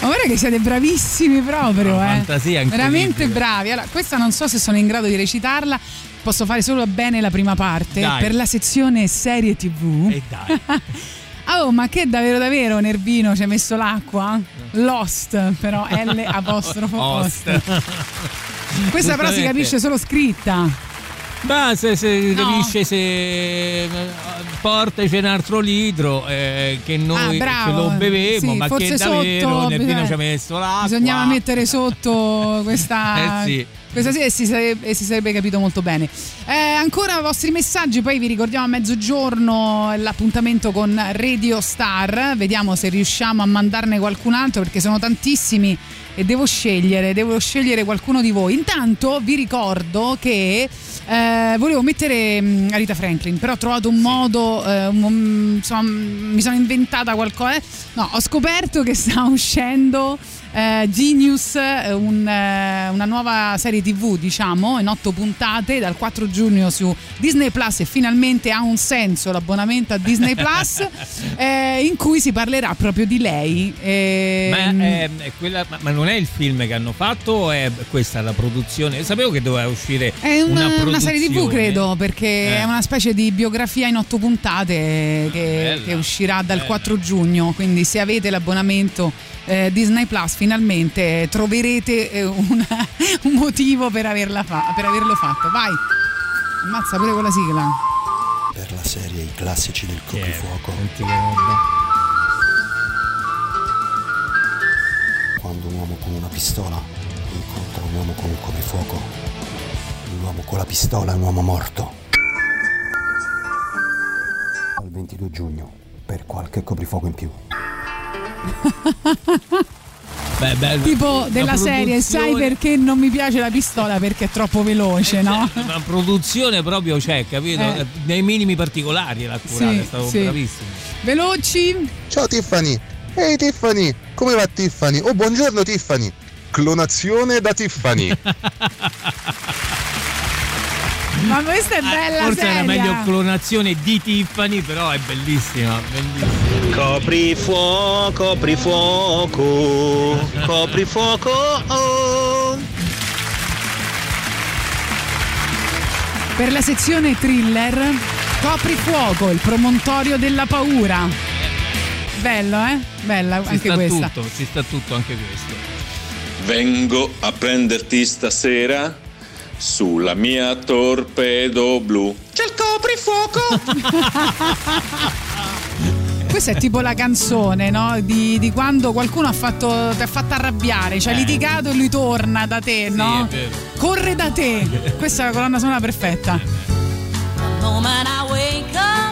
Ma guarda che siete bravissimi proprio,
Una
eh.
fantasia.
Veramente bravi. Allora, questa non so se sono in grado di recitarla. Posso fare solo bene la prima parte
Dai.
per la sezione serie TV.
E dai.
oh, ma che davvero davvero Nervino ci hai messo l'acqua? Lost, però L apostrofo. Questa però si capisce solo scritta.
Ma se, se
No.
capisce se portaci un altro litro eh, che noi
Ah,
ce lo bevemo,
Sì,
ma che davvero
sotto
Nervino
bisogna-
ci ha messo l'acqua.
Bisognava mettere sotto questa.
Eh sì.
Questa sì e si, sarebbe, e si sarebbe capito molto bene. Eh, ancora i vostri messaggi, poi vi ricordiamo a mezzogiorno l'appuntamento con Radio Star. Vediamo se riusciamo a mandarne qualcun altro perché sono tantissimi e devo scegliere, devo scegliere qualcuno di voi. Intanto vi ricordo che eh, volevo mettere mh, Rita Franklin, però ho trovato un modo, eh, un mom- insomma, mh, mi sono inventata qualcosa. eh. No, ho scoperto che sta uscendo eh, Genius, eh, un, eh, una nuova serie tv, diciamo, in otto puntate dal 4 giugno su Disney Plus e finalmente ha un senso l'abbonamento a Disney Plus, eh, in cui si parlerà proprio di lei. Eh,
Ma, è quella- ma- ma non è il film che hanno fatto o è questa la produzione? Sapevo che doveva uscire
È una,
una,
una serie tv, credo, perché
Eh.
è una specie di biografia in otto puntate che,
bella,
che uscirà dal
bella.
4 giugno. Quindi, se avete l'abbonamento eh, Disney Plus, finalmente troverete eh, una- un motivo per, averla fa- per averlo fatto. Vai, ammazza pure con la sigla.
Per la serie I classici del coprifuoco. Quando un uomo con una pistola incontra un uomo con un coprifuoco, l'uomo con la pistola è un uomo morto. 22 giugno per qualche coprifuoco in più.
Beh, bello.
Tipo
La
della serie, sai perché non mi piace la pistola? Perché è troppo veloce, no?
Una produzione proprio c'è, capito?
Eh.
Nei minimi particolari l'ha curata,
Sì,
è stato
sì.
bravissimo.
Veloci.
Ciao Tiffany. Ehi Tiffany, come va Tiffany? Oh buongiorno Tiffany. Clonazione da Tiffany.
Ma questa è bella
Eh, Forse
seria.
era meglio clonazione di Tiffany, però è bellissima, bellissima.
Copri fuoco, copri fuoco, copri fuoco. oh.
Per la sezione thriller, Copri fuoco, il promontorio della paura. Bello, eh? Bella
Ci
anche
sta
questa.
tutto, ci sta tutto anche questo.
Vengo a prenderti stasera sulla mia torpedo blu.
C'è il coprifuoco!
Questa è tipo la canzone, no? Di, di quando qualcuno ha fatto, ti ha fatto arrabbiare, ci ha
Eh.
litigato e lui torna da te, no? Corre da te. Questa è la colonna sonora perfetta.
moment I wake up,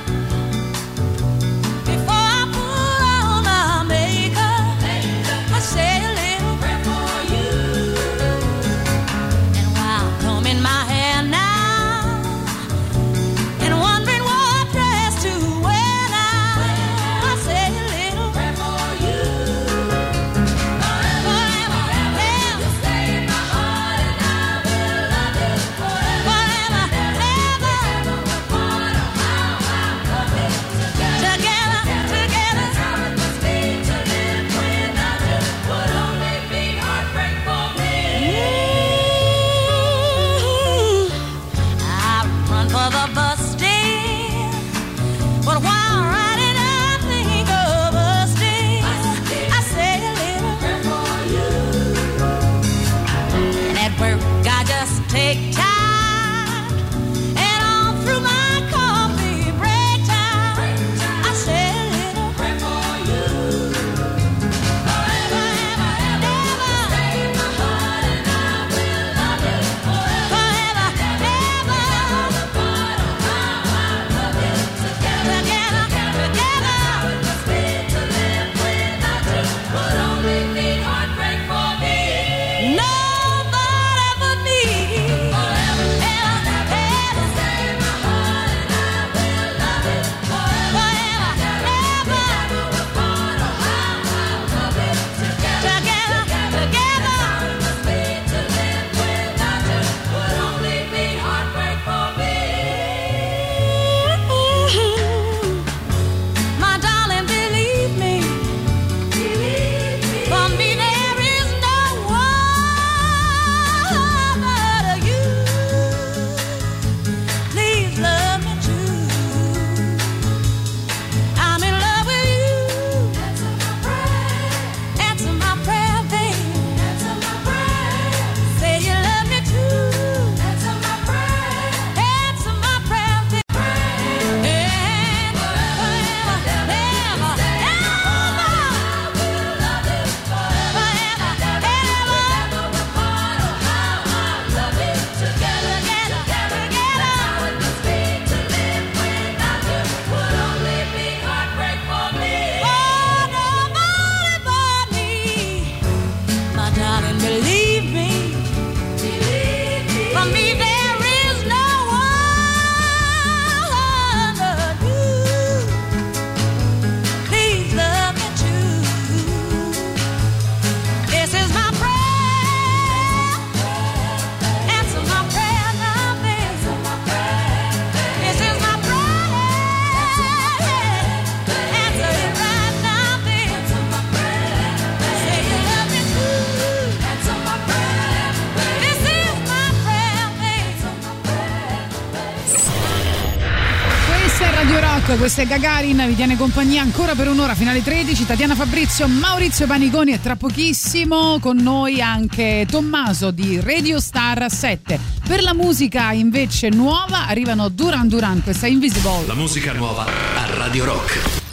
È Gagarin, vi tiene compagnia ancora per un'ora fino alle 13. Tatiana Fabrizio, Maurizio Paniconi e tra pochissimo con noi anche Tommaso di Radio Star 7. Per la musica invece nuova arrivano Duran Duran, questa Invisible.
La musica nuova a Radio Rock.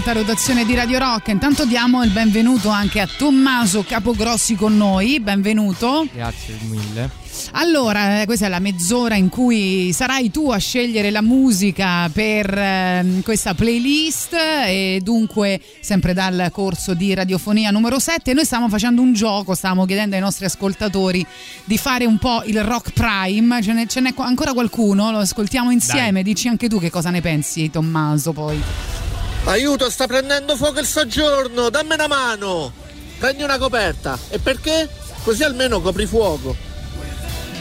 60 rotazione di Radio Rock. Intanto diamo il benvenuto anche a Tommaso Capogrossi con noi. Benvenuto.
Grazie mille.
Allora, eh, questa è la mezz'ora in cui sarai tu a scegliere la musica per eh, questa playlist e dunque sempre dal corso di radiofonia numero 7 noi stiamo facendo un gioco, stiamo chiedendo ai nostri ascoltatori di fare un po' il rock prime, ce n'è, ce n'è ancora qualcuno, lo ascoltiamo insieme, Dai. dici anche tu che cosa ne pensi Tommaso poi.
Aiuto, sta prendendo fuoco il soggiorno, dammi una mano. Prendi una coperta. E perché? Così almeno copri fuoco.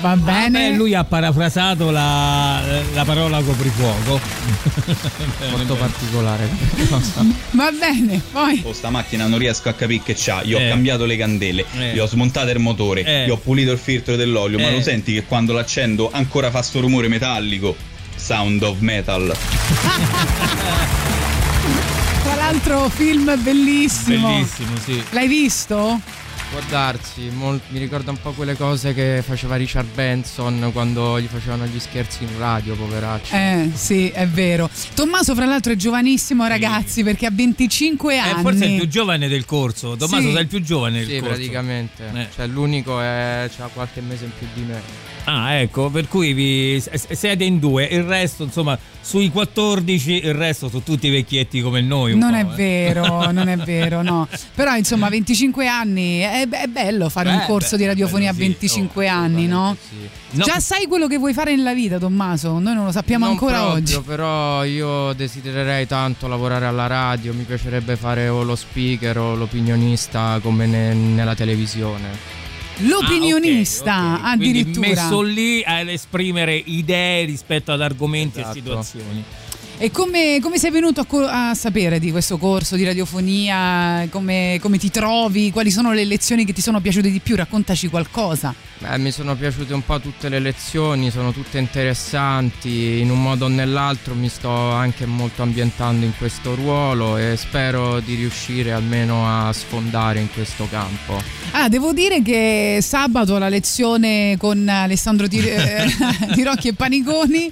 Va bene.
Lui ha parafrasato la, la parola coprifuoco.
Molto particolare.
Va bene, poi.
Oh, sta macchina non riesco a capire che c'ha. Gli ho
Eh.
cambiato le candele,
Eh.
gli ho smontato il motore,
Eh.
gli ho pulito il filtro dell'olio. Ma
Eh.
lo senti che quando l'accendo ancora fa sto rumore metallico? Sound of metal.
Tra l'altro film bellissimo.
Bellissimo, sì.
L'hai visto?
Può darsi, mol- mi ricorda un po' quelle cose che faceva Richard Benson quando gli facevano gli scherzi in radio, poveraccio.
Eh, sì, è vero. Tommaso, fra l'altro, è giovanissimo, ragazzi, perché ha 25
Eh,
anni.
forse è il più giovane del corso. Tommaso
Sì.
sei il più giovane del
Sì,
corso.
praticamente.
Eh.
Cioè, l'unico è c'ha qualche mese in più di me.
Ah, ecco, per cui vi, siete in due. Il resto, insomma, sui 14, il resto sono tutti vecchietti come noi. un
Non
po',
è
eh.
vero, non è vero, no. Però, insomma, 25 anni è, è bello fare un
Eh,
corso
beh,
di radiofonia a
bello, sì.
25 anni, no?
No.
Già sai quello che vuoi fare nella vita, Tommaso? Noi non lo sappiamo
Non
ancora
proprio,
oggi.
però io desidererei tanto lavorare alla radio, mi piacerebbe fare o lo speaker o l'opinionista come ne- nella televisione.
L'opinionista,
Ah, Quindi
addirittura.
messo lì ad esprimere idee rispetto ad argomenti
Esatto.
e situazioni.
E come, come sei venuto a, co- a sapere di questo corso di radiofonia? Come, come ti trovi? Quali sono le lezioni che ti sono piaciute di più? Raccontaci qualcosa.
Beh, mi sono piaciute un po' tutte le lezioni, sono tutte interessanti, in un modo o nell'altro mi sto anche molto ambientando in questo ruolo e spero di riuscire almeno a sfondare in questo campo.
Ah, devo dire che sabato la lezione con Alessandro Di, eh, di Rocchi e Paniconi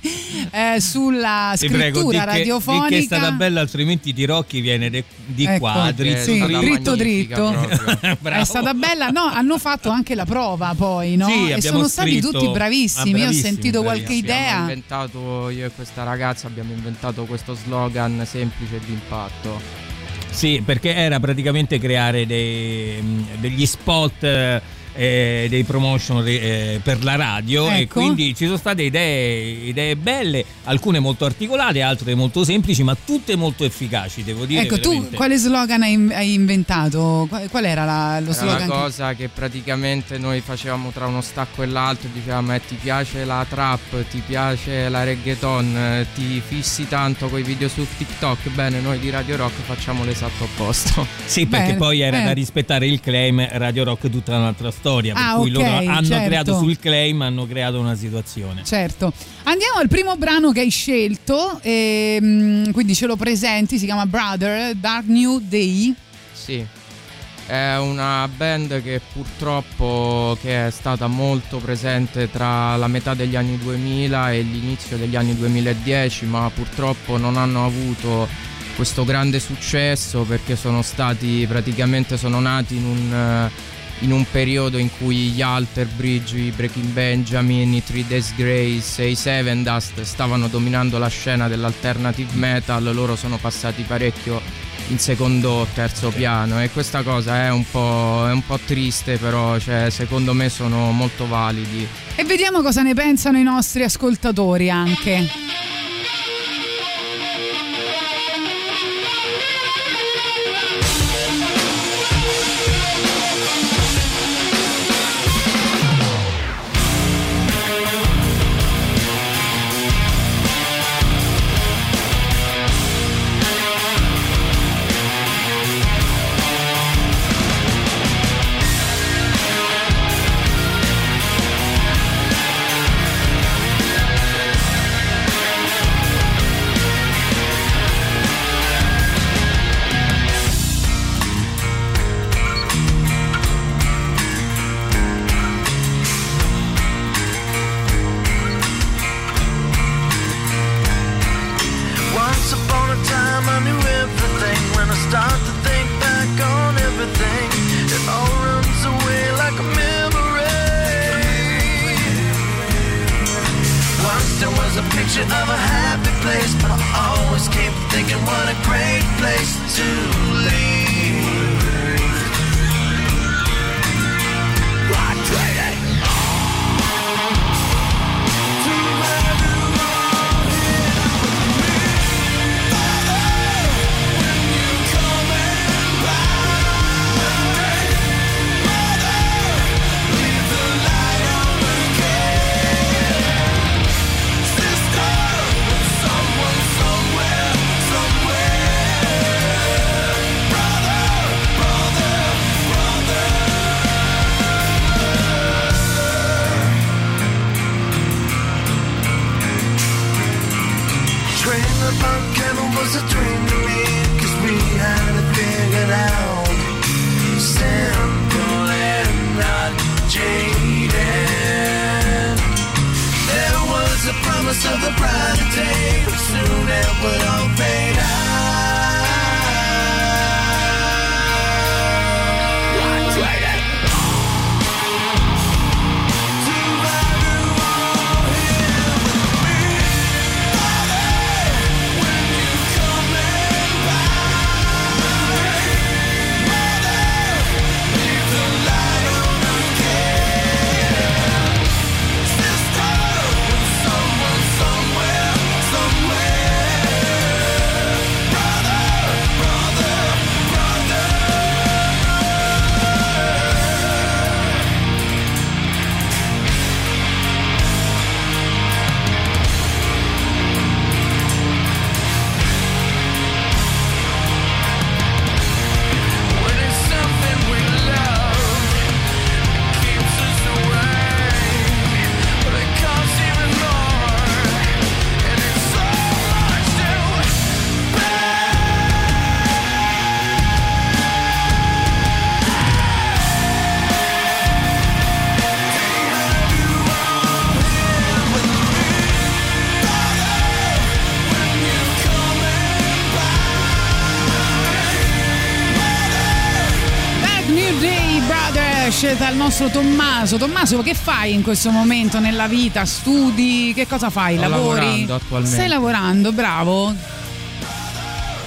eh, sulla
Ti prego,
scrittura
di che,
radiofonica.
di che è stata bella, altrimenti di Rocchi viene de- di
Ecco,
qua, dritto,
sì,
dritto.
dritto. È stata bella, no? Hanno fatto anche la prova poi, no?
Sì,
e sono stati tutti bravissimi.
Ah,
Io ho
bravissimi,
sentito qualche
bravissimi.
Abbiamo
idea.
inventato, io e questa ragazza abbiamo inventato questo slogan semplice e d'impatto.
Sì, perché era praticamente creare dei- degli spot, eh, dei promotion eh, per la radio e
Ecco.
quindi ci sono state idee, idee belle, alcune molto articolate, altre molto semplici, ma tutte molto efficaci, devo dire.
Ecco, tu
veramente.
quale slogan hai, inventato? Qual, era la- lo
Era
slogan?
una cosa che praticamente noi facevamo tra uno stacco e l'altro, dicevamo eh, ti piace la trap, ti piace la reggaeton, eh, ti fissi tanto coi video su TikTok, bene noi di Radio Rock facciamo l'esatto opposto.
Sì, perché
Bene,
poi era
eh.
da rispettare il claim Radio Rock tutta un'altra storia, per
Ah,
cui
ok,
loro hanno
certo.
creato sul claim, hanno creato una situazione.
Certo. Andiamo al primo brano che hai scelto, ehm, quindi ce lo presenti, si chiama Brother, Dark New Day.
Sì. È una band che purtroppo che è stata molto presente tra la metà degli anni 2000 e l'inizio degli anni 2010, ma purtroppo non hanno avuto questo grande successo perché sono stati praticamente sono nati in un eh, in un periodo in cui gli Alter Bridge, i Breaking Benjamin, i Three Days Grace e i Seven Dust stavano dominando la scena dell'alternative metal, loro sono passati parecchio in secondo o terzo piano e questa cosa è un po', è un po' triste però cioè, secondo me sono molto validi.
E vediamo cosa ne pensano i nostri ascoltatori anche. Nostro Tommaso. Tommaso, che fai in questo momento nella vita? Studi? Che cosa fai?
Sto
Lavori?
attualmente.
Stai lavorando, bravo.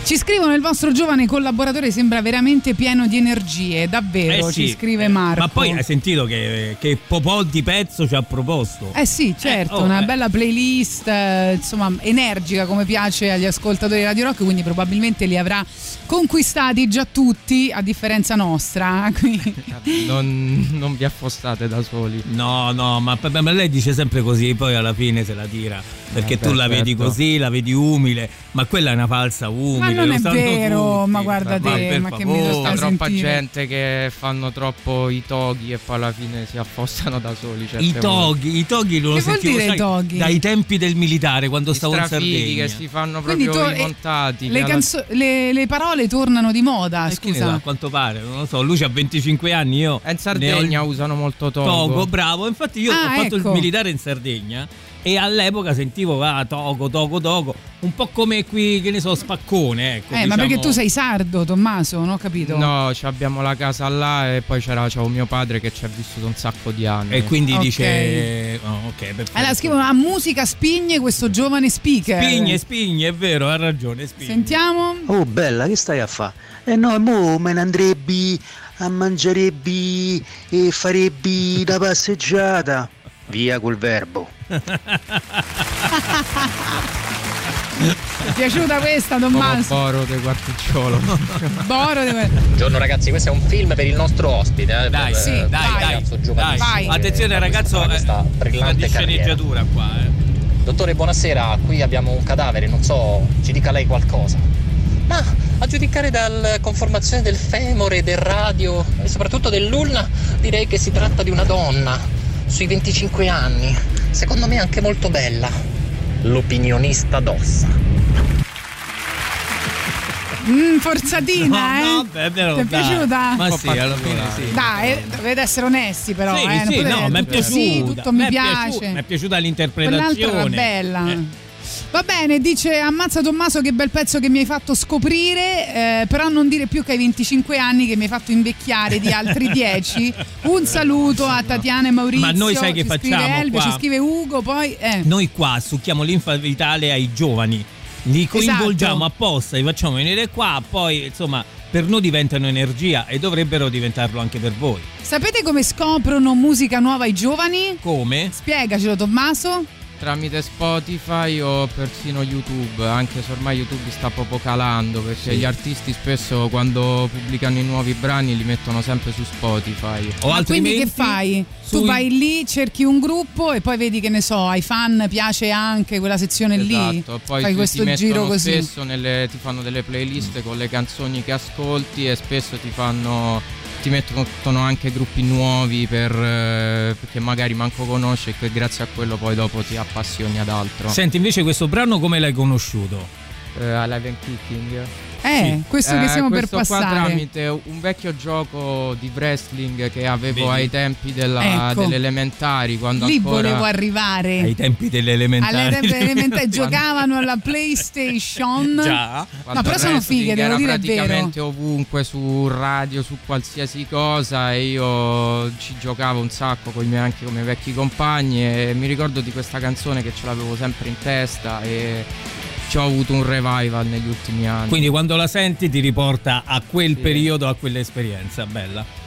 Ci scrivono il vostro giovane collaboratore sembra veramente pieno di energie, davvero,
Eh sì,
ci scrive
eh,
Marco.
Ma poi hai sentito che, che Popò di pezzo ci ha proposto?
Eh sì, certo,
oh,
una
eh.
bella playlist, eh, insomma, energica come piace agli ascoltatori di Radio Rock, quindi probabilmente li avrà conquistati già tutti, a differenza nostra.
Non, non vi affostate da soli.
No, no, ma, ma- lei dice sempre così, poi alla fine se la tira. Perché
Eh
tu la vedi
certo.
così, la vedi umile, ma quella è una falsa umile.
Ma non
lo
è vero,
tutti.
ma guarda
Ma
te, ma che mi lo
Sta troppa
sentire?
gente che fanno troppo i toghi e poi alla fine si affossano da soli. certe
I
volte.
toghi, i toghi lo
Che vuol
sentivo
dire
sai, dai tempi del militare quando
I
stavo in Sardegna.
che si fanno proprio
to-
i
eh,
montati.
Le, canzo- le- le parole tornano di moda,
Eh, so,
scusa.
a quanto pare, non lo so, lui ha 25 anni, io
In Sardegna
ho-
usano molto togo.
Togo, bravo. Infatti io
Ah,
ho fatto
ecco.
il militare in Sardegna e all'epoca sentivo ah, Togo, Togo, Togo, un po' come qui, che ne so, Spaccone, ecco.
Eh, ma
diciamo.
perché tu sei sardo, Tommaso? Non ho capito.
No, ci abbiamo la casa là e poi c'era c'avevo mio padre che ci ha vissuto un sacco di anni.
E quindi
Ok.
dice oh, ok, perfetto.
Allora scrivono a musica spigne questo giovane speaker.
Spigne, spigne, è vero, ha ragione, spigne.
Sentiamo.
Oh bella, che stai a fare? Eh no, mo me ne andrebbe a mangiarebbe e farebbe una passeggiata. Via col verbo.
Ti è piaciuta questa,
Come
Tommaso?
Boro de Quarticciolo.
Boro deve...
Buongiorno ragazzi, questo è un film per il nostro ospite. eh,
Dai,
per,
sì,
eh,
dai, dai,
ragazzo
dai.
che
Attenzione ragazzo,
questa- questa
eh, sceneggiatura qua, eh.
Dottore, buonasera, qui abbiamo un cadavere, non so, ci dica lei qualcosa. Ma a giudicare dalla conformazione del femore, del radio e soprattutto dell'ulna, direi che si tratta di una donna sui 25 anni, secondo me anche molto bella. L'opinionista d'ossa.
Mm, forzatina, eh?
No, beh, però,
Ti è
dai.
piaciuta?
Ma sì, alla fine sì.
Dai, eh, dovete essere onesti però,
Sì,
eh, non
sì, no, mi è
tutto
piaciuta.
Sì, tutto
Mi piaciuta- mi è piaciuta
Quell'altra
l'interpretazione.
era bella.
Eh.
Va bene, dice ammazza Tommaso che bel pezzo che mi hai fatto scoprire, eh, però non dire più che hai 25 anni che mi hai fatto invecchiare di altri 10. Un saluto a Tatiana e Maurizio.
Ma noi sai che
ci
facciamo
Scrive
qua?
ci scrive Ugo, poi... Eh.
Noi qua succhiamo l'infa vitale ai giovani, li coinvolgiamo
Esatto.
apposta, li facciamo venire qua, poi insomma per noi diventano energia e dovrebbero diventarlo anche per voi.
Sapete come scoprono musica nuova i giovani?
Come?
Spiegacelo Tommaso.
Tramite Spotify o persino YouTube, anche se ormai YouTube sta proprio calando perché
Sì.
gli artisti spesso quando pubblicano i nuovi brani li mettono sempre su Spotify.
O
quindi che fai? Tu vai lì, cerchi un gruppo e poi vedi che ne so, ai fan piace anche quella sezione lì.
Esatto, poi
Fai
ti-
questo
ti mettono
giro così.
spesso nelle, ti fanno delle playlist con le canzoni che ascolti e spesso ti fanno ti mettono anche gruppi nuovi per, eh, che magari manco conosci e che grazie a quello poi dopo ti appassioni ad altro.
Senti invece questo brano come l'hai conosciuto?
Eh, Alive and Kicking.
Eh, sì. questo che eh, siamo
eh, per
passare.
Qua tramite un vecchio gioco di wrestling che avevo
Vedi.
ai tempi della,
ecco.
delle elementari. Quando
Lì
ancora...
volevo arrivare.
Ai tempi delle elementari.
Alle tempi delle elementari giocavano alla PlayStation.
Già.
Quando
no,
però
sono fighe, devo dire il vero.
praticamente ovunque, su radio, su qualsiasi cosa. E io ci giocavo un sacco con i miei, anche con i miei vecchi compagni. E mi ricordo di questa canzone che ce l'avevo sempre in testa. E ci ho avuto un revival negli ultimi anni.
Quindi quando la senti ti riporta a quel sì. periodo, a quell'esperienza, bella.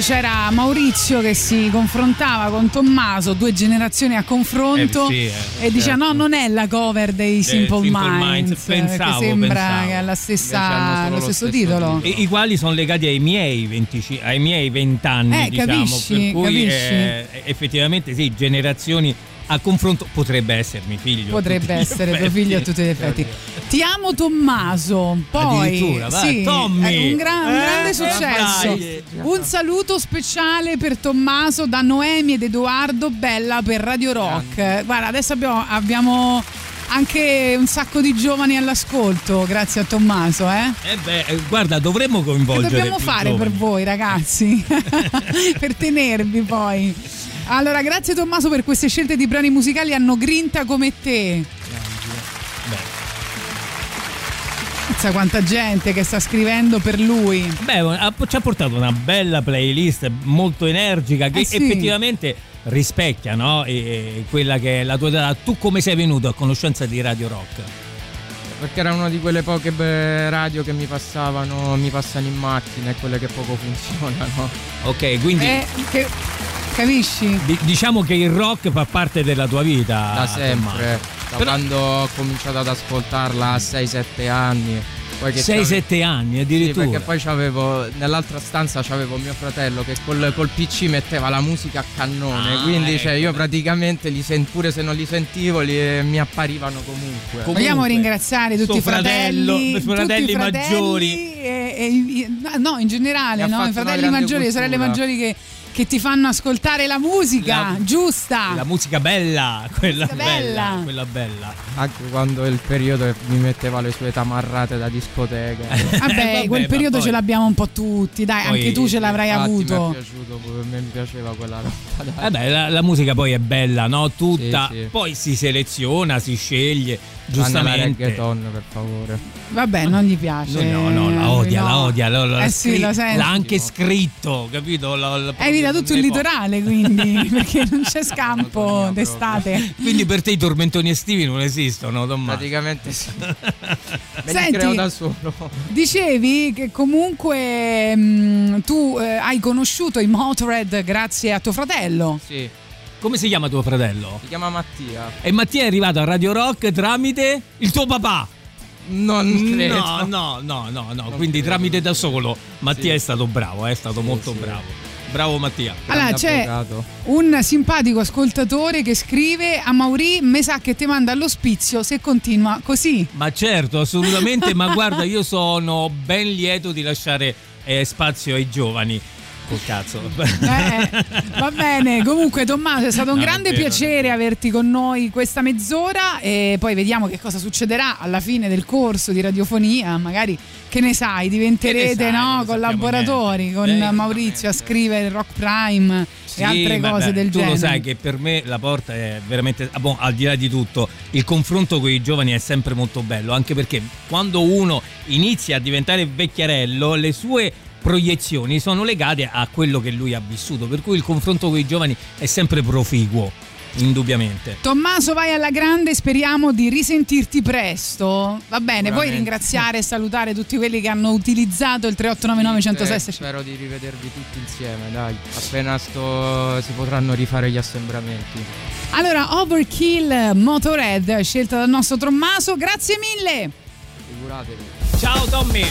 c'era Maurizio che si confrontava con Tommaso, due generazioni a confronto,
eh, sì, eh,
e
certo.
diceva no, non è la cover dei eh, Simple,
Simple
Minds,
Minds. Eh,
pensavo, sembra
pensavo.
che ha lo, stesso,
stesso
titolo.
titolo. I, I, quali sono legati ai miei 20, ai miei 20 anni,
eh,
diciamo,
capisci,
per cui eh, effettivamente sì, generazioni a confronto potrebbe essermi figlio.
Potrebbe essere tuo figlio a tutti gli effetti. Ti amo Tommaso. Poi
vai,
sì,
Tommy.
Un, gran, un, grande
eh, eh,
successo.
Vai.
Un saluto speciale per Tommaso da Noemi ed Edoardo Bella per Radio Rock. Grande. Guarda, adesso abbiamo, abbiamo anche un sacco di giovani all'ascolto, grazie a Tommaso. Eh,
eh beh, eh, guarda, dovremmo coinvolgere.
Che
dobbiamo
fare
giovani.
per voi, ragazzi? per tenervi poi. Allora, grazie Tommaso per queste scelte di brani musicali hanno grinta come te. Pensa quanta gente che sta scrivendo per lui.
Beh, ha- ci ha portato una bella playlist molto energica che
Eh sì.
effettivamente rispecchia no? E- e quella che è la tua età. Tu come sei venuto a conoscenza di Radio Rock?
Perché era una di quelle poche beh, radio che mi passavano, mi passano in macchina e quelle che poco funzionano.
Ok, quindi
Eh, che- capisci?
di- diciamo che il rock fa parte della tua vita.
Da sempre, da
Però-
quando ho cominciato ad ascoltarla a 6-7 anni. Poi che
6-7 anni
Sì,
addirittura.
perché poi c'avevo nell'altra stanza c'avevo mio fratello che col, col PC metteva la musica a cannone.
Ah,
quindi cioè,
ecco.
io praticamente li sen- pure se non li sentivo li, mi apparivano comunque.
Vogliamo ringraziare tutti
suo
i fratelli,
fratelli
tutti i fratelli
maggiori.
e- e no, in generale, no, i fratelli maggiori, le sorelle maggiori che, che ti fanno ascoltare la musica
La-
giusta.
La musica bella, quella
Musica
bella,
bella.
quella bella.
Anche quando il periodo che mi metteva le sue tamarrate da discoteca.
Vabbè,
vabbè,
quel periodo
poi-
ce l'abbiamo un po' tutti, dai,
Poi-
anche tu ce l'avrai
Infatti Mi
avuto.
è piaciuto, a me mi piaceva quella roba.
Vabbè, la, la musica poi è bella, no? Tutta.
Sì, sì.
Poi si seleziona, si sceglie, giustamente.
reggaeton, per favore.
Vabbè, non gli piace.
No, no, no, la odia,
no.
la odia. la- la-
Eh sì,
scri-
lo senti.
L'ha anche scritto, capito? La- la-
Evita tutto il litorale, quindi, perché non c'è scampo d'estate.
Quindi per te i tormentoni estivi non esistono, Tommaso.
Praticamente sì. Me li
Senti.
creo da solo.
Dicevi che comunque mh, tu eh, hai conosciuto i Motorhead grazie a tuo fratello.
Sì.
Come si chiama tuo fratello?
Si chiama Mattia.
E Mattia è arrivato a Radio Rock tramite il tuo papà.
Non credo.
No, no, no, no, no. Quindi
credo,
tramite
non
da solo. Mattia
Sì.
è stato bravo, è stato molto
sì.
bravo. Bravo Mattia.
Allora, c'è
avvocato.
un simpatico ascoltatore che scrive a Mauri, me sa che ti manda all'ospizio se continua così.
Ma certo, assolutamente, ma guarda, io sono ben lieto di lasciare eh, spazio ai giovani. Col cazzo.
Eh, va bene, comunque Tommaso è stato un
No,
grande piacere averti con noi questa mezz'ora e poi vediamo che cosa succederà alla fine del corso di radiofonia, magari che ne sai, diventerete
ne sai,
no, collaboratori
niente.
con
Eh,
Maurizio a scrivere Rock Prime
Sì,
e altre cose
beh,
del
tu
genere.
lo sai che per me la porta è veramente ah, boh, al di là di tutto il confronto con i giovani è sempre molto bello anche perché quando uno inizia a diventare vecchiarello le sue proiezioni sono legate a quello che lui ha vissuto per cui il confronto con i giovani è sempre proficuo indubbiamente
Tommaso vai alla grande, speriamo di risentirti presto. Va bene, puoi
Sicuramente.
ringraziare e salutare tutti quelli che hanno utilizzato il 3899 106
Eh, spero di rivedervi tutti insieme, dai. Appena sto si potranno rifare gli assembramenti.
Allora, Overkill Motorhead, scelta dal nostro Tommaso, grazie mille.
Figuratevi.
ciao Tommy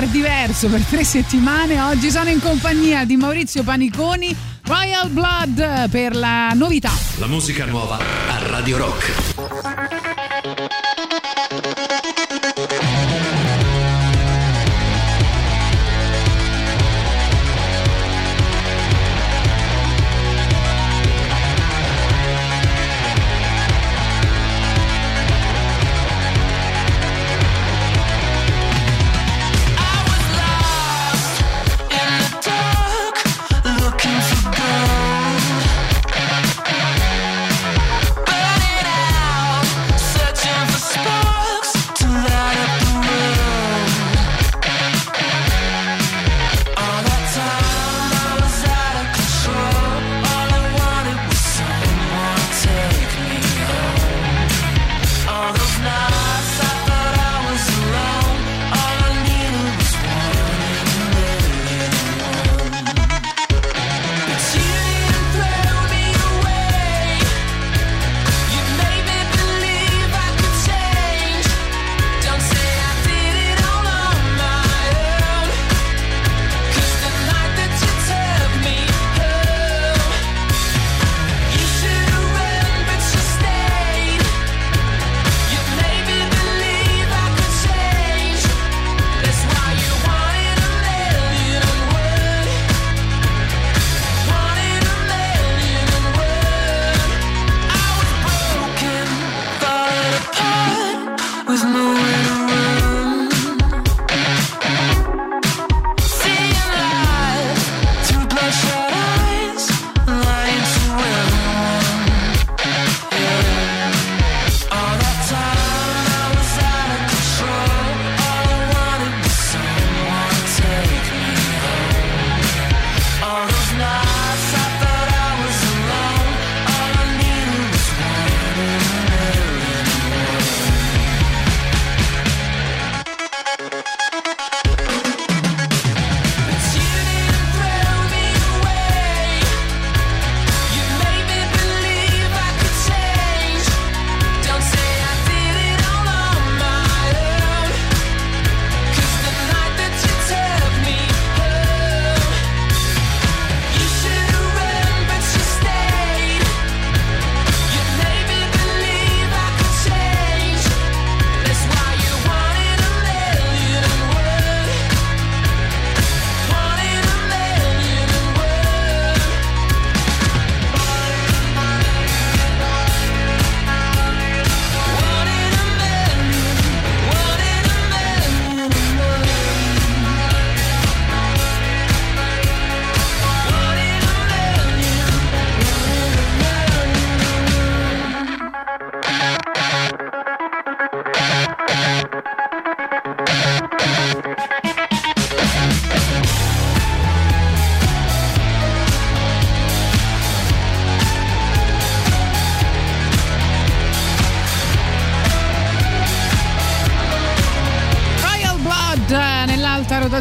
speaker diverso per tre settimane. Oggi sono in compagnia di Maurizio Paniconi, Royal Blood per la novità.
La musica nuova a Radio Rock.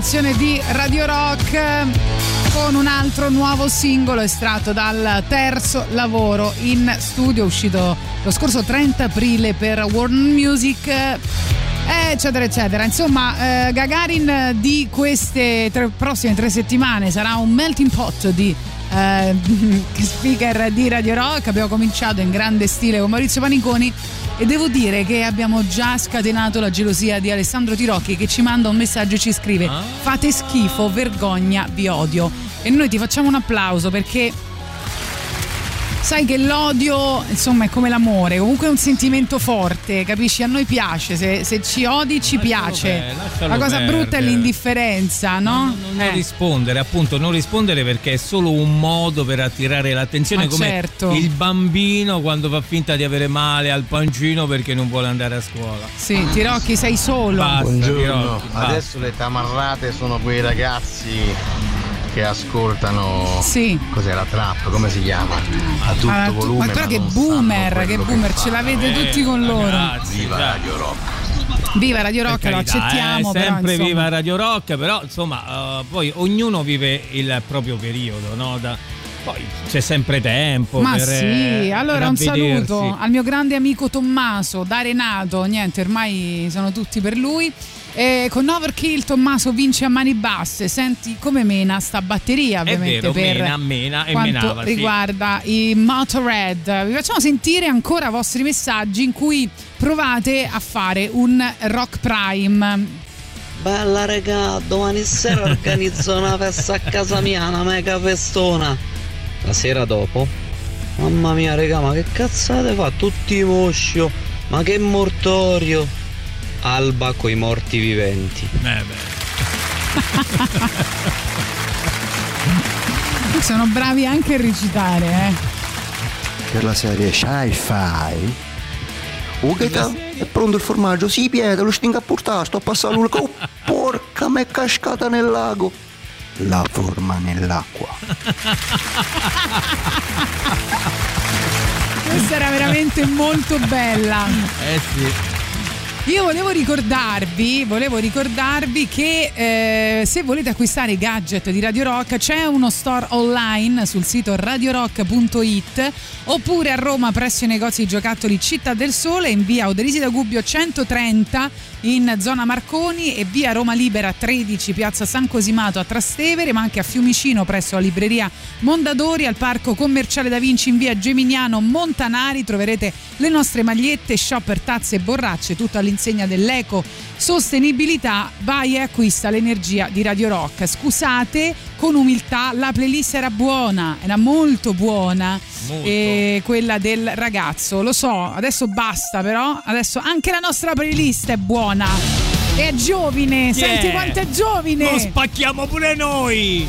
Rotazione di Radio Rock eh, con un altro nuovo singolo estratto dal terzo lavoro in studio uscito lo scorso 30 aprile per Warner Music eh, eccetera eccetera. Insomma eh, Gagarin di queste tre- prossime tre settimane sarà un melting pot di eh, speaker di Radio Rock. Abbiamo cominciato in grande stile con Maurizio Paniconi e devo dire che abbiamo già scatenato la gelosia di Alessandro Tirocchi che ci manda un messaggio e ci scrive fate schifo, vergogna, vi odio e noi ti facciamo un applauso perché sai che l'odio insomma è come l'amore comunque è un sentimento forte capisci a noi piace se, se ci odi ci piace
per- lascialo
la cosa brutta è
perdere.
l'indifferenza no?
Non
Eh.
rispondere, appunto, non rispondere perché è solo un modo per attirare l'attenzione
Ma
come
certo.
il bambino quando fa finta di avere male al pancino perché non vuole andare a scuola.
sì Tirocchi sei solo
Basta,
Buongiorno,
Tirocchi,
adesso le tamarrate sono quei ragazzi che ascoltano
Sì.
cos'è la trap, come si chiama? A tutto
Ah,
volume.
ma guarda che boomer che boomer
che
ce l'avete tutti con loro
Ragazzi,
Viva Radio Rock.
viva Radio Rock
per
lo
carità,
accettiamo
eh,
però,
sempre
insomma.
viva Radio Rock, però insomma, eh, poi ognuno vive il proprio periodo, no? Da- Poi c'è sempre tempo.
Ma
per,
sì,
eh,
allora un saluto al mio grande amico Tommaso da Renato, niente, ormai sono tutti per lui. E con Overkill Tommaso vince a mani basse, senti come mena sta batteria
È
ovviamente
vero,
per
mena, mena e
quanto
menava. sì.
riguarda i Motorhead. Vi facciamo sentire ancora i vostri messaggi in cui provate a fare un Rock Prime.
Bella regà, domani sera organizzo una festa a casa mia, una mega festona. La sera dopo? Mamma mia regà, ma che cazzate fa? Tutti moscio, ma che mortorio. Alba coi morti viventi.
Eh
Sono bravi anche a recitare, eh.
Per la serie Sci-Fi. Oh, che tal? È pronto il formaggio? Sì, Pietro, lo stingo a portare, sto a passare l'ulca. Oh, porca, m'è cascata nel lago. La forma nell'acqua.
Questa era veramente molto bella.
Eh sì.
Io volevo ricordarvi, volevo ricordarvi che eh, se volete acquistare i gadget di Radio Rock c'è uno store online sul sito radiorock.it oppure a Roma presso i negozi di giocattoli Città del Sole in via Oderisi da Gubbio 130 in zona Marconi e via Roma Libera 13 piazza San Cosimato a Trastevere ma anche a Fiumicino presso la libreria Mondadori al parco commerciale Da Vinci in via Geminiano Montanari. Troverete le nostre magliette, shopper, tazze e borracce tutto all'insegna dell'eco sostenibilità vai e acquista l'energia di Radio Rock scusate con umiltà la playlist era buona era molto buona
Molto.
e quella del ragazzo lo so adesso basta però adesso anche la nostra playlist è buona è giovine senti
Yeah.
quanto è giovine
Lo spacchiamo pure noi.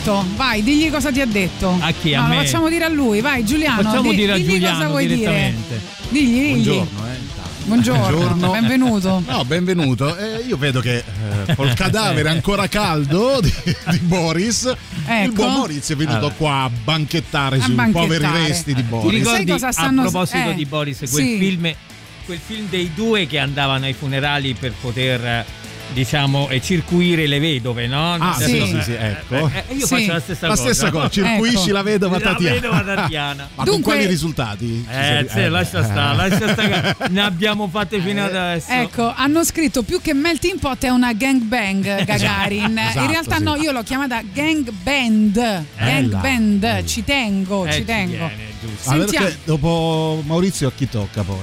Detto. Vai, digli cosa ti ha detto.
A chi? A
no,
me?
lo facciamo dire a lui. Vai, Giuliano.
Facciamo
di-
dire a
digli
Giuliano
cosa vuoi dire.
direttamente.
Digli, digli.
Buongiorno, eh.
Buongiorno, benvenuto.
No, benvenuto. Eh, io vedo che eh, col cadavere ancora caldo di, di Boris, il
Ecco.
buon Maurizio è venuto
Allora.
qua a banchettare
A
sui
banchettare.
poveri resti di
Ti
Boris.
ricordi
Sai cosa stanno-
a proposito
eh,
di Boris quel
sì.
film quel film dei due che andavano ai funerali per poter eh, diciamo eh, circuire le vedove, no?
Ah,
Nel
sì, sì, sì, ecco.
Eh, eh, io
Sì.
faccio la stessa
La
cosa.
stessa cosa, circuisci
Ecco.
la vedova
La
Tatiana.
vedova Tatiana.
Ma con
Dunque-
quali risultati?
Eh, sì, lascia stare, lascia stare. Ne abbiamo fatte fino adesso.
Ecco, hanno scritto più che melting pot è una gangbang Gagarin.
Esatto,
In realtà
sì.
no, io l'ho chiamata gang band. Gang band, ci tengo,
Eh,
ci
ci
tengo.
viene, giusto.
Sentiamo.
perché dopo Maurizio a chi tocca poi?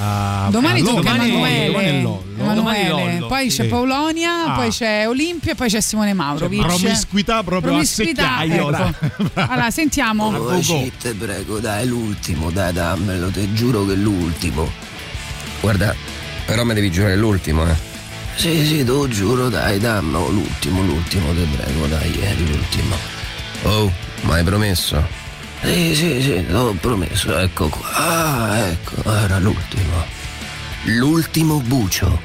A-
Domani
Lollo.
tocca
Domani-
Emanuele.
Domani è Lollo.
Domani
Emanuele.
Lollo.
Poi c'è
Sì.
Paolonia,
Ah.
poi c'è Olimpia e poi c'è Simone Maurovic.
Promiscuità proprio
Promiscuità,
a secchiaio.
ecco. Allora, sentiamo.
Oh, te prego, dai, l'ultimo, dai, dammelo, te giuro che è l'ultimo. Guarda, però mi devi giurare l'ultimo, eh. Sì, sì, te lo giuro, dai, dammelo, l'ultimo, l'ultimo, te prego, dai, è l'ultimo. Oh, ma hai promesso? Sì, sì, sì, l'ho promesso, ecco qua. Ah, ecco, era l'ultimo. L'ultimo bucio.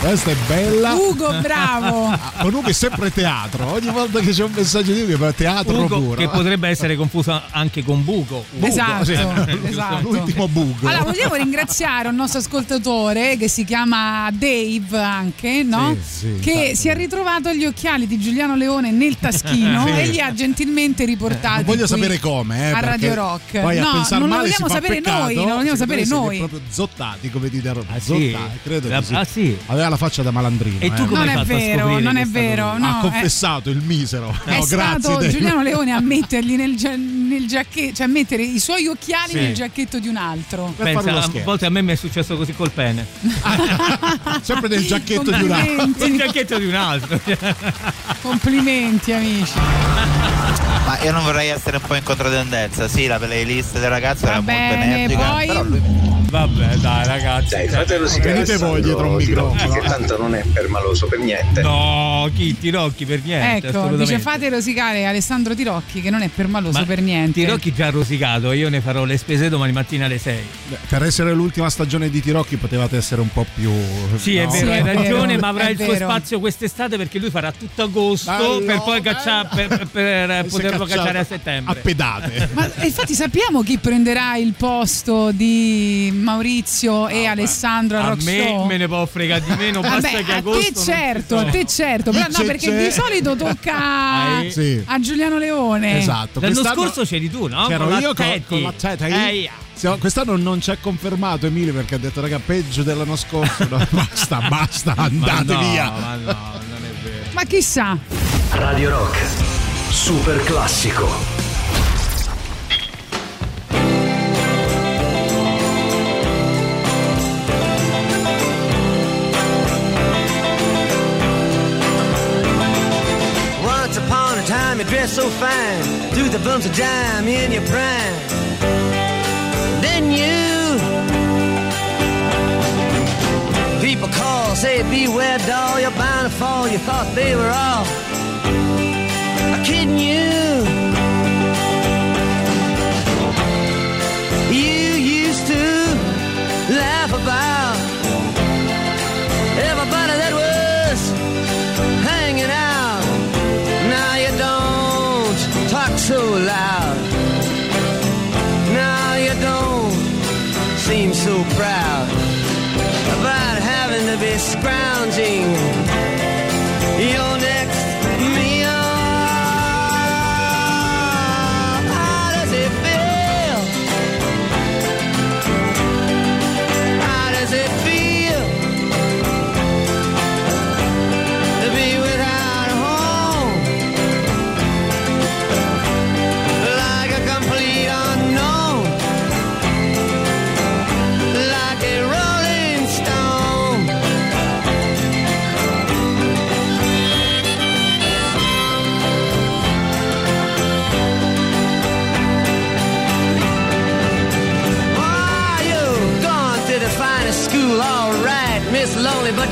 Questa è bella.
Ugo, bravo.
Ah, Con Ugo è sempre teatro. Ogni volta che c'è un messaggio di Ugo è teatro
Ugo,
puro.
che potrebbe essere confuso anche con Buco.
Bugo,
Esatto,
sì.
esatto.
L'ultimo buco.
Allora, vogliamo ringraziare un nostro ascoltatore che si chiama Dave anche, no?
Sì, sì,
che
infatti.
si è ritrovato gli occhiali di Giuliano Leone nel taschino
Sì.
e li ha gentilmente riportati.
Non voglio
qui
sapere come, eh,
a Radio Rock.
Poi
no, non lo vogliamo sapere
peccato.
noi, non lo vogliamo sapere
siete
noi.
proprio zottati, come dite a Roma.
Ah, sì?
Zottati, credo
La-
che sì.
ah, sì?
Aveva la faccia da malandrino.
E tu
eh.
come
Non
hai
è vero, non è vero. no,
ha
è-
confessato il misero.
È
No, grazie.
stato
Dave.
Giuliano Leone a metterli nel, gia- nel giacchetto, cioè a mettere i suoi occhiali
Sì.
nel giacchetto di un altro.
Pensa, a volte a me mi è successo così col pene.
Sempre nel giacchetto di un altro.
Complimenti.
Il giacchetto di un altro.
Complimenti, amici.
Ma io non vorrei essere un po' in controtendenza. Sì, la playlist del ragazzo
Va
era molto
bene,
energica.
poi-
Però lui
Vabbè, dai, ragazzi.
Dai,
Cioè,
fate rosicare
venite voi dietro un microfono.
Che tanto non è permaloso per niente.
No, chi Tirocchi per niente.
Ecco,
assolutamente.
dice fate rosicare Alessandro Tirocchi che non è permaloso
Ma
per niente.
Tirocchi già ha rosicato, io ne farò le spese domani mattina alle 6.
Beh, Per essere l'ultima stagione di Tirocchi potevate essere un po' più.
Sì, è
no?
vero,
Sì,
hai
è
ragione,
vero,
ma avrà
è
il suo
vero.
spazio quest'estate perché lui farà tutto agosto
Bello,
per poi
bello.
caccia- per, per-
è
poterlo cacciare a
A
settembre.
pedate.
Ma infatti sappiamo chi prenderà il posto di Maurizio e Alessandro al
a
Rock
me
Show?
me ne può fregare di meno, basta
Vabbè,
che
a
agosto
te certo, a te certo, però no, perché
c'è.
di solito tocca
Ah,
Sì.
a Giuliano Leone.
Esatto.
L'anno scorso c'eri tu, no?
C'ero
Con
io con, con la teta.
Eh, yeah.
Siamo- Quest'anno non ci ha confermato Emilio perché ha detto raga peggio dell'anno scorso. No, basta, basta,
Ma
andate
no,
via.
Ma no, non è vero.
Ma chissà.
Radio Rock. Super classico.
Time you dress so fine, threw the bumps of dime in your prime. Then you people call, say beware doll, you're bound to fall. You thought they were all kidding. You loud.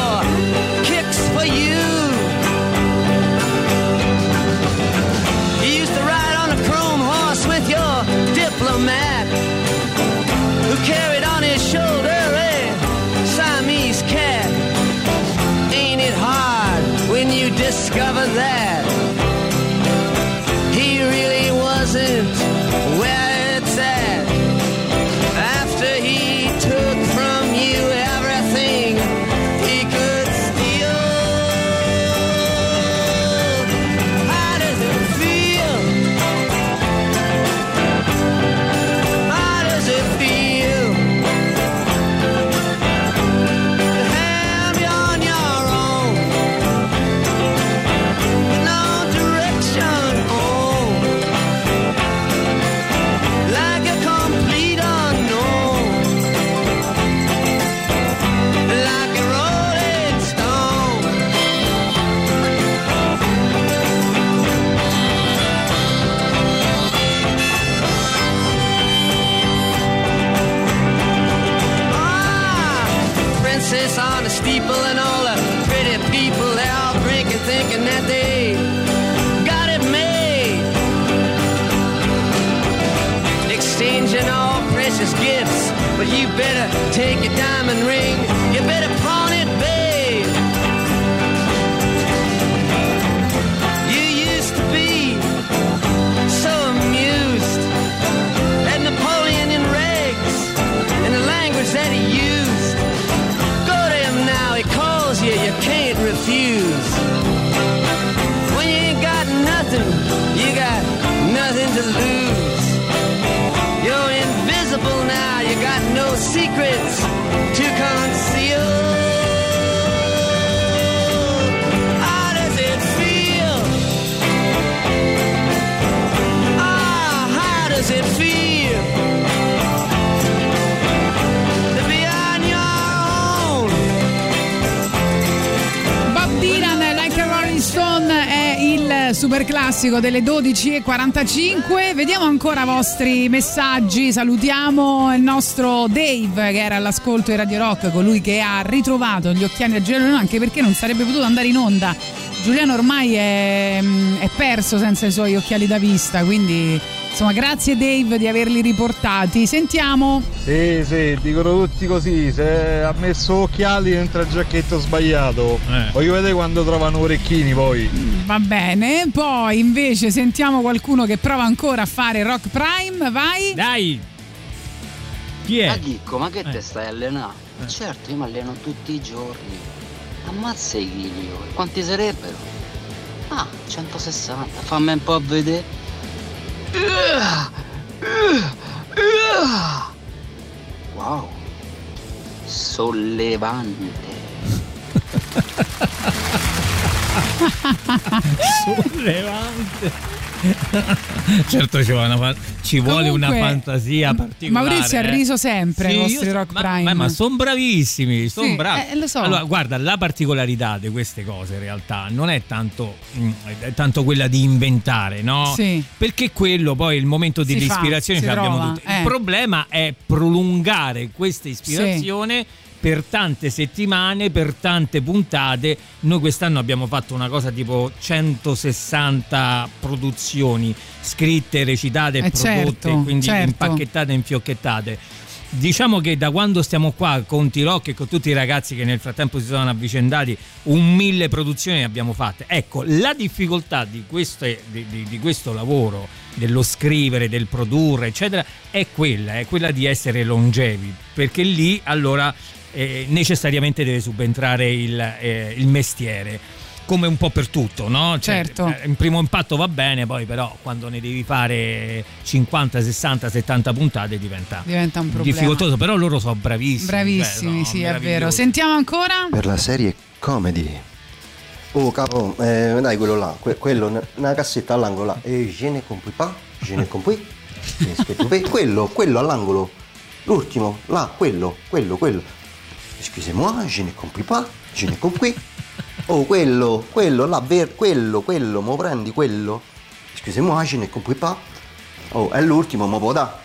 Oh. Classico delle 12.45. Vediamo ancora i vostri messaggi. Salutiamo il nostro Dave che era all'ascolto di Radio Rock, colui che ha ritrovato gli occhiali a Giuliano, anche perché non sarebbe potuto andare in onda. Giuliano ormai è, è perso senza i suoi occhiali da vista, quindi insomma grazie Dave di averli riportati. Sentiamo.
Sì, sì, dicono tutti così, se ha messo occhiali entra il giacchetto sbagliato. Voglio vedere quando trovano orecchini poi.
Va bene, poi invece sentiamo qualcuno che prova ancora a fare Rock Prime, vai.
Dai. Chi
Ma Chicco, ma che te stai allenando? Certo, io mi alleno tutti i giorni. Ammazza i chili, quanti sarebbero? Ah, 160, fammi un po' vedere. Wow, sollevante.
Sollevante. certo ci vuole una, ci vuole una
Comunque,
fantasia particolare.
Maurizio ha
eh.
riso sempre
Sì,
ai
io
Rock
ma,
Prime.
ma- ma sono bravissimi, sono
Sì,
bravi.
eh, lo so.
Allora, guarda, la particolarità di queste cose in realtà non è tanto, mm, è tanto quella di inventare, no?
Sì.
Perché quello poi il momento dell'ispirazione l'abbiamo
trova,
tutti.
eh.
Il problema è prolungare questa ispirazione. Per tante settimane, per tante puntate, noi quest'anno abbiamo fatto una cosa tipo 160 produzioni scritte, recitate,
Eh,
prodotte,
certo,
quindi
certo.
impacchettate e infiochettate. Diciamo che da quando stiamo qua con T-Rock e con tutti i ragazzi che nel frattempo si sono avvicendati, un mille produzioni ne abbiamo fatte. Ecco, la difficoltà di, queste- di- di- di questo lavoro, dello scrivere, del produrre, eccetera, è quella, è quella di essere longevi, perché lì allora eh, necessariamente deve subentrare il, eh, il mestiere. Come un po' per tutto, no? Cioè,
Certo.
eh, in primo impatto va bene, poi però quando ne devi fare 50, 60, 70 puntate diventa,
Diventa un problema.
difficoltoso, però loro sono bravissimi.
Bravissimi,
cioè,
sì, è vero. Sentiamo ancora?
Per la serie comedy. Oh capo, eh, dai quello là, que- quello, una cassetta all'angolo là. E je ne compris pas, je ne fais? Quello, quello all'angolo. L'ultimo, là, quello, quello, quello. Excusez-moi, je ne compris pas, je ne compris. Oh, quello, quello, là, ver- quello, quello, mo prendi quello. Excusez-moi, je ne compris pas. Oh, è l'ultimo, mo può da.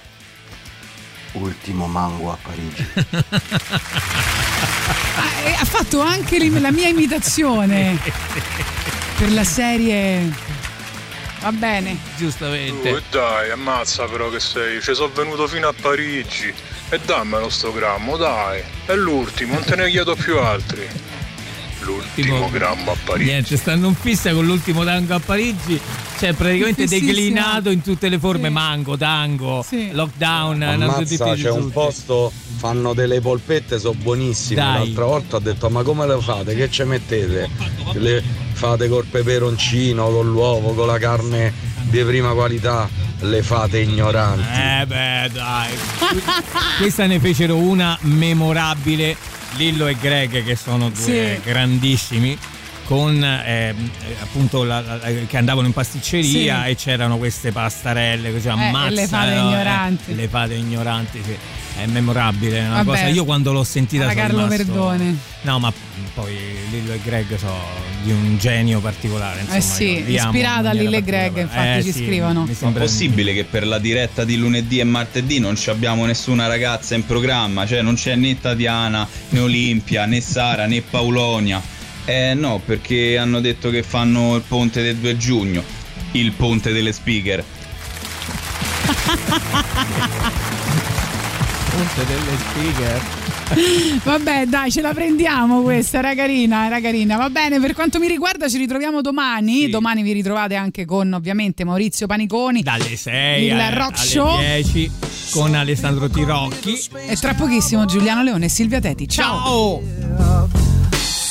Ultimo mango a Parigi.
Ah, e ha fatto anche la mia imitazione per la serie. Va bene.
Giustamente.
Oh, dai, ammazza però che sei. Ci sono venuto fino a Parigi. E dammelo sto grammo, dai. È l'ultimo, non te ne chiedo più altri. L'ultimo grammo a Parigi.
Niente, stanno in fissa con l'ultimo tango a Parigi. Cioè, praticamente declinato in tutte le forme: mango, tango, lockdown. hanno tutti
Ammazza, c'è un posto, fanno delle polpette, sono buonissime.
Dai.
L'altra volta ho detto, ma come le fate? Che ci mettete? Le fate col peperoncino, con l'uovo, con la carne di prima qualità, le fate ignoranti.
Eh beh, dai. Questa ne fecero una memorabile. Lillo e Greg, che sono due
Sì.
grandissimi. Con eh, appunto la- la- che andavano in pasticceria
Sì.
e c'erano queste pastarelle così
Eh,
ammazza
le fate
no? Eh,
ignoranti.
le fate ignoranti sì. è memorabile è una
Vabbè.
cosa io quando l'ho sentita sono
Carlo
rimasto-
Verdone.
no ma poi Lillo e Greg sono di un genio particolare insomma,
Eh sì, ispirata a Lille e Greg, infatti
Eh
ci
sì,
scrivono.
è possibile che per la diretta di lunedì e martedì non ci abbiamo nessuna ragazza in programma? Cioè non c'è né Tatiana, né Olimpia, né Sara, né Paulonia. Eh no, perché hanno detto che fanno il ponte del 2 giugno, il ponte delle speaker.
Ponte delle speaker
Vabbè, dai, ce la prendiamo questa, era carina, era carina. Va bene, per quanto mi riguarda ci ritroviamo domani. Domani vi ritrovate anche con ovviamente Maurizio Paniconi.
dalle 6
Il
alle,
rock
alle
show.
10 con Alessandro Tirocchi
E tra pochissimo Giuliano Leone e Silvia Teti. Ciao!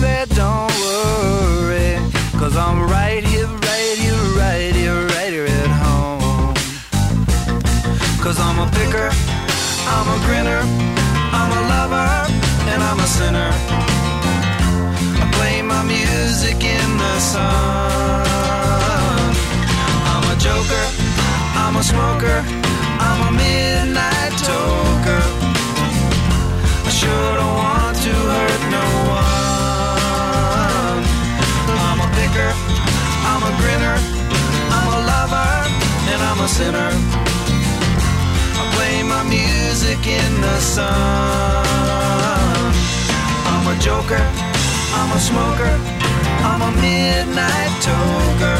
Baby, don't worry. Cause I'm right here, right here, right here, right here at home. Cause I'm a picker, I'm a grinner, I'm a lover, and I'm a sinner. I play my music in the sun. I'm a joker, I'm a smoker, I'm a midnight toker. I sure don't want to hurt sinner. I play my music in the sun. I'm a joker, I'm a smoker, I'm a midnight toker.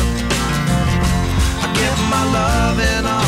I get my loving on the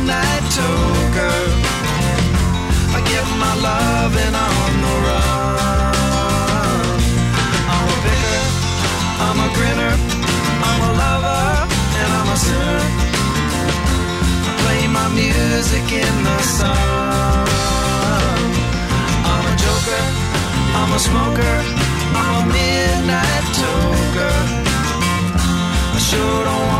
midnight toker. I get my loving on the run. I'm a picker, I'm a grinner, I'm a lover, and I'm a sinner. I play my music in the sun. I'm a joker, I'm a smoker, I'm a midnight toker. I sure don't want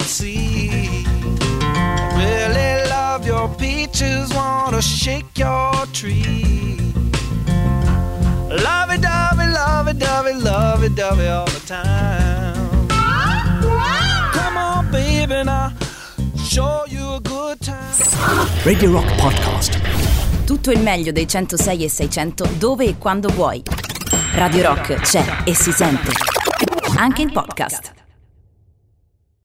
love your peaches, wanna shake your tree. Love it, dovey, love it, dovey, love it, dovey all the time. Come on, baby, now show you a good time.
Radio Rock Podcast.
Tutto il meglio dei 106 e 600 dove e quando vuoi. Radio Rock c'è e si sente. Anche in podcast.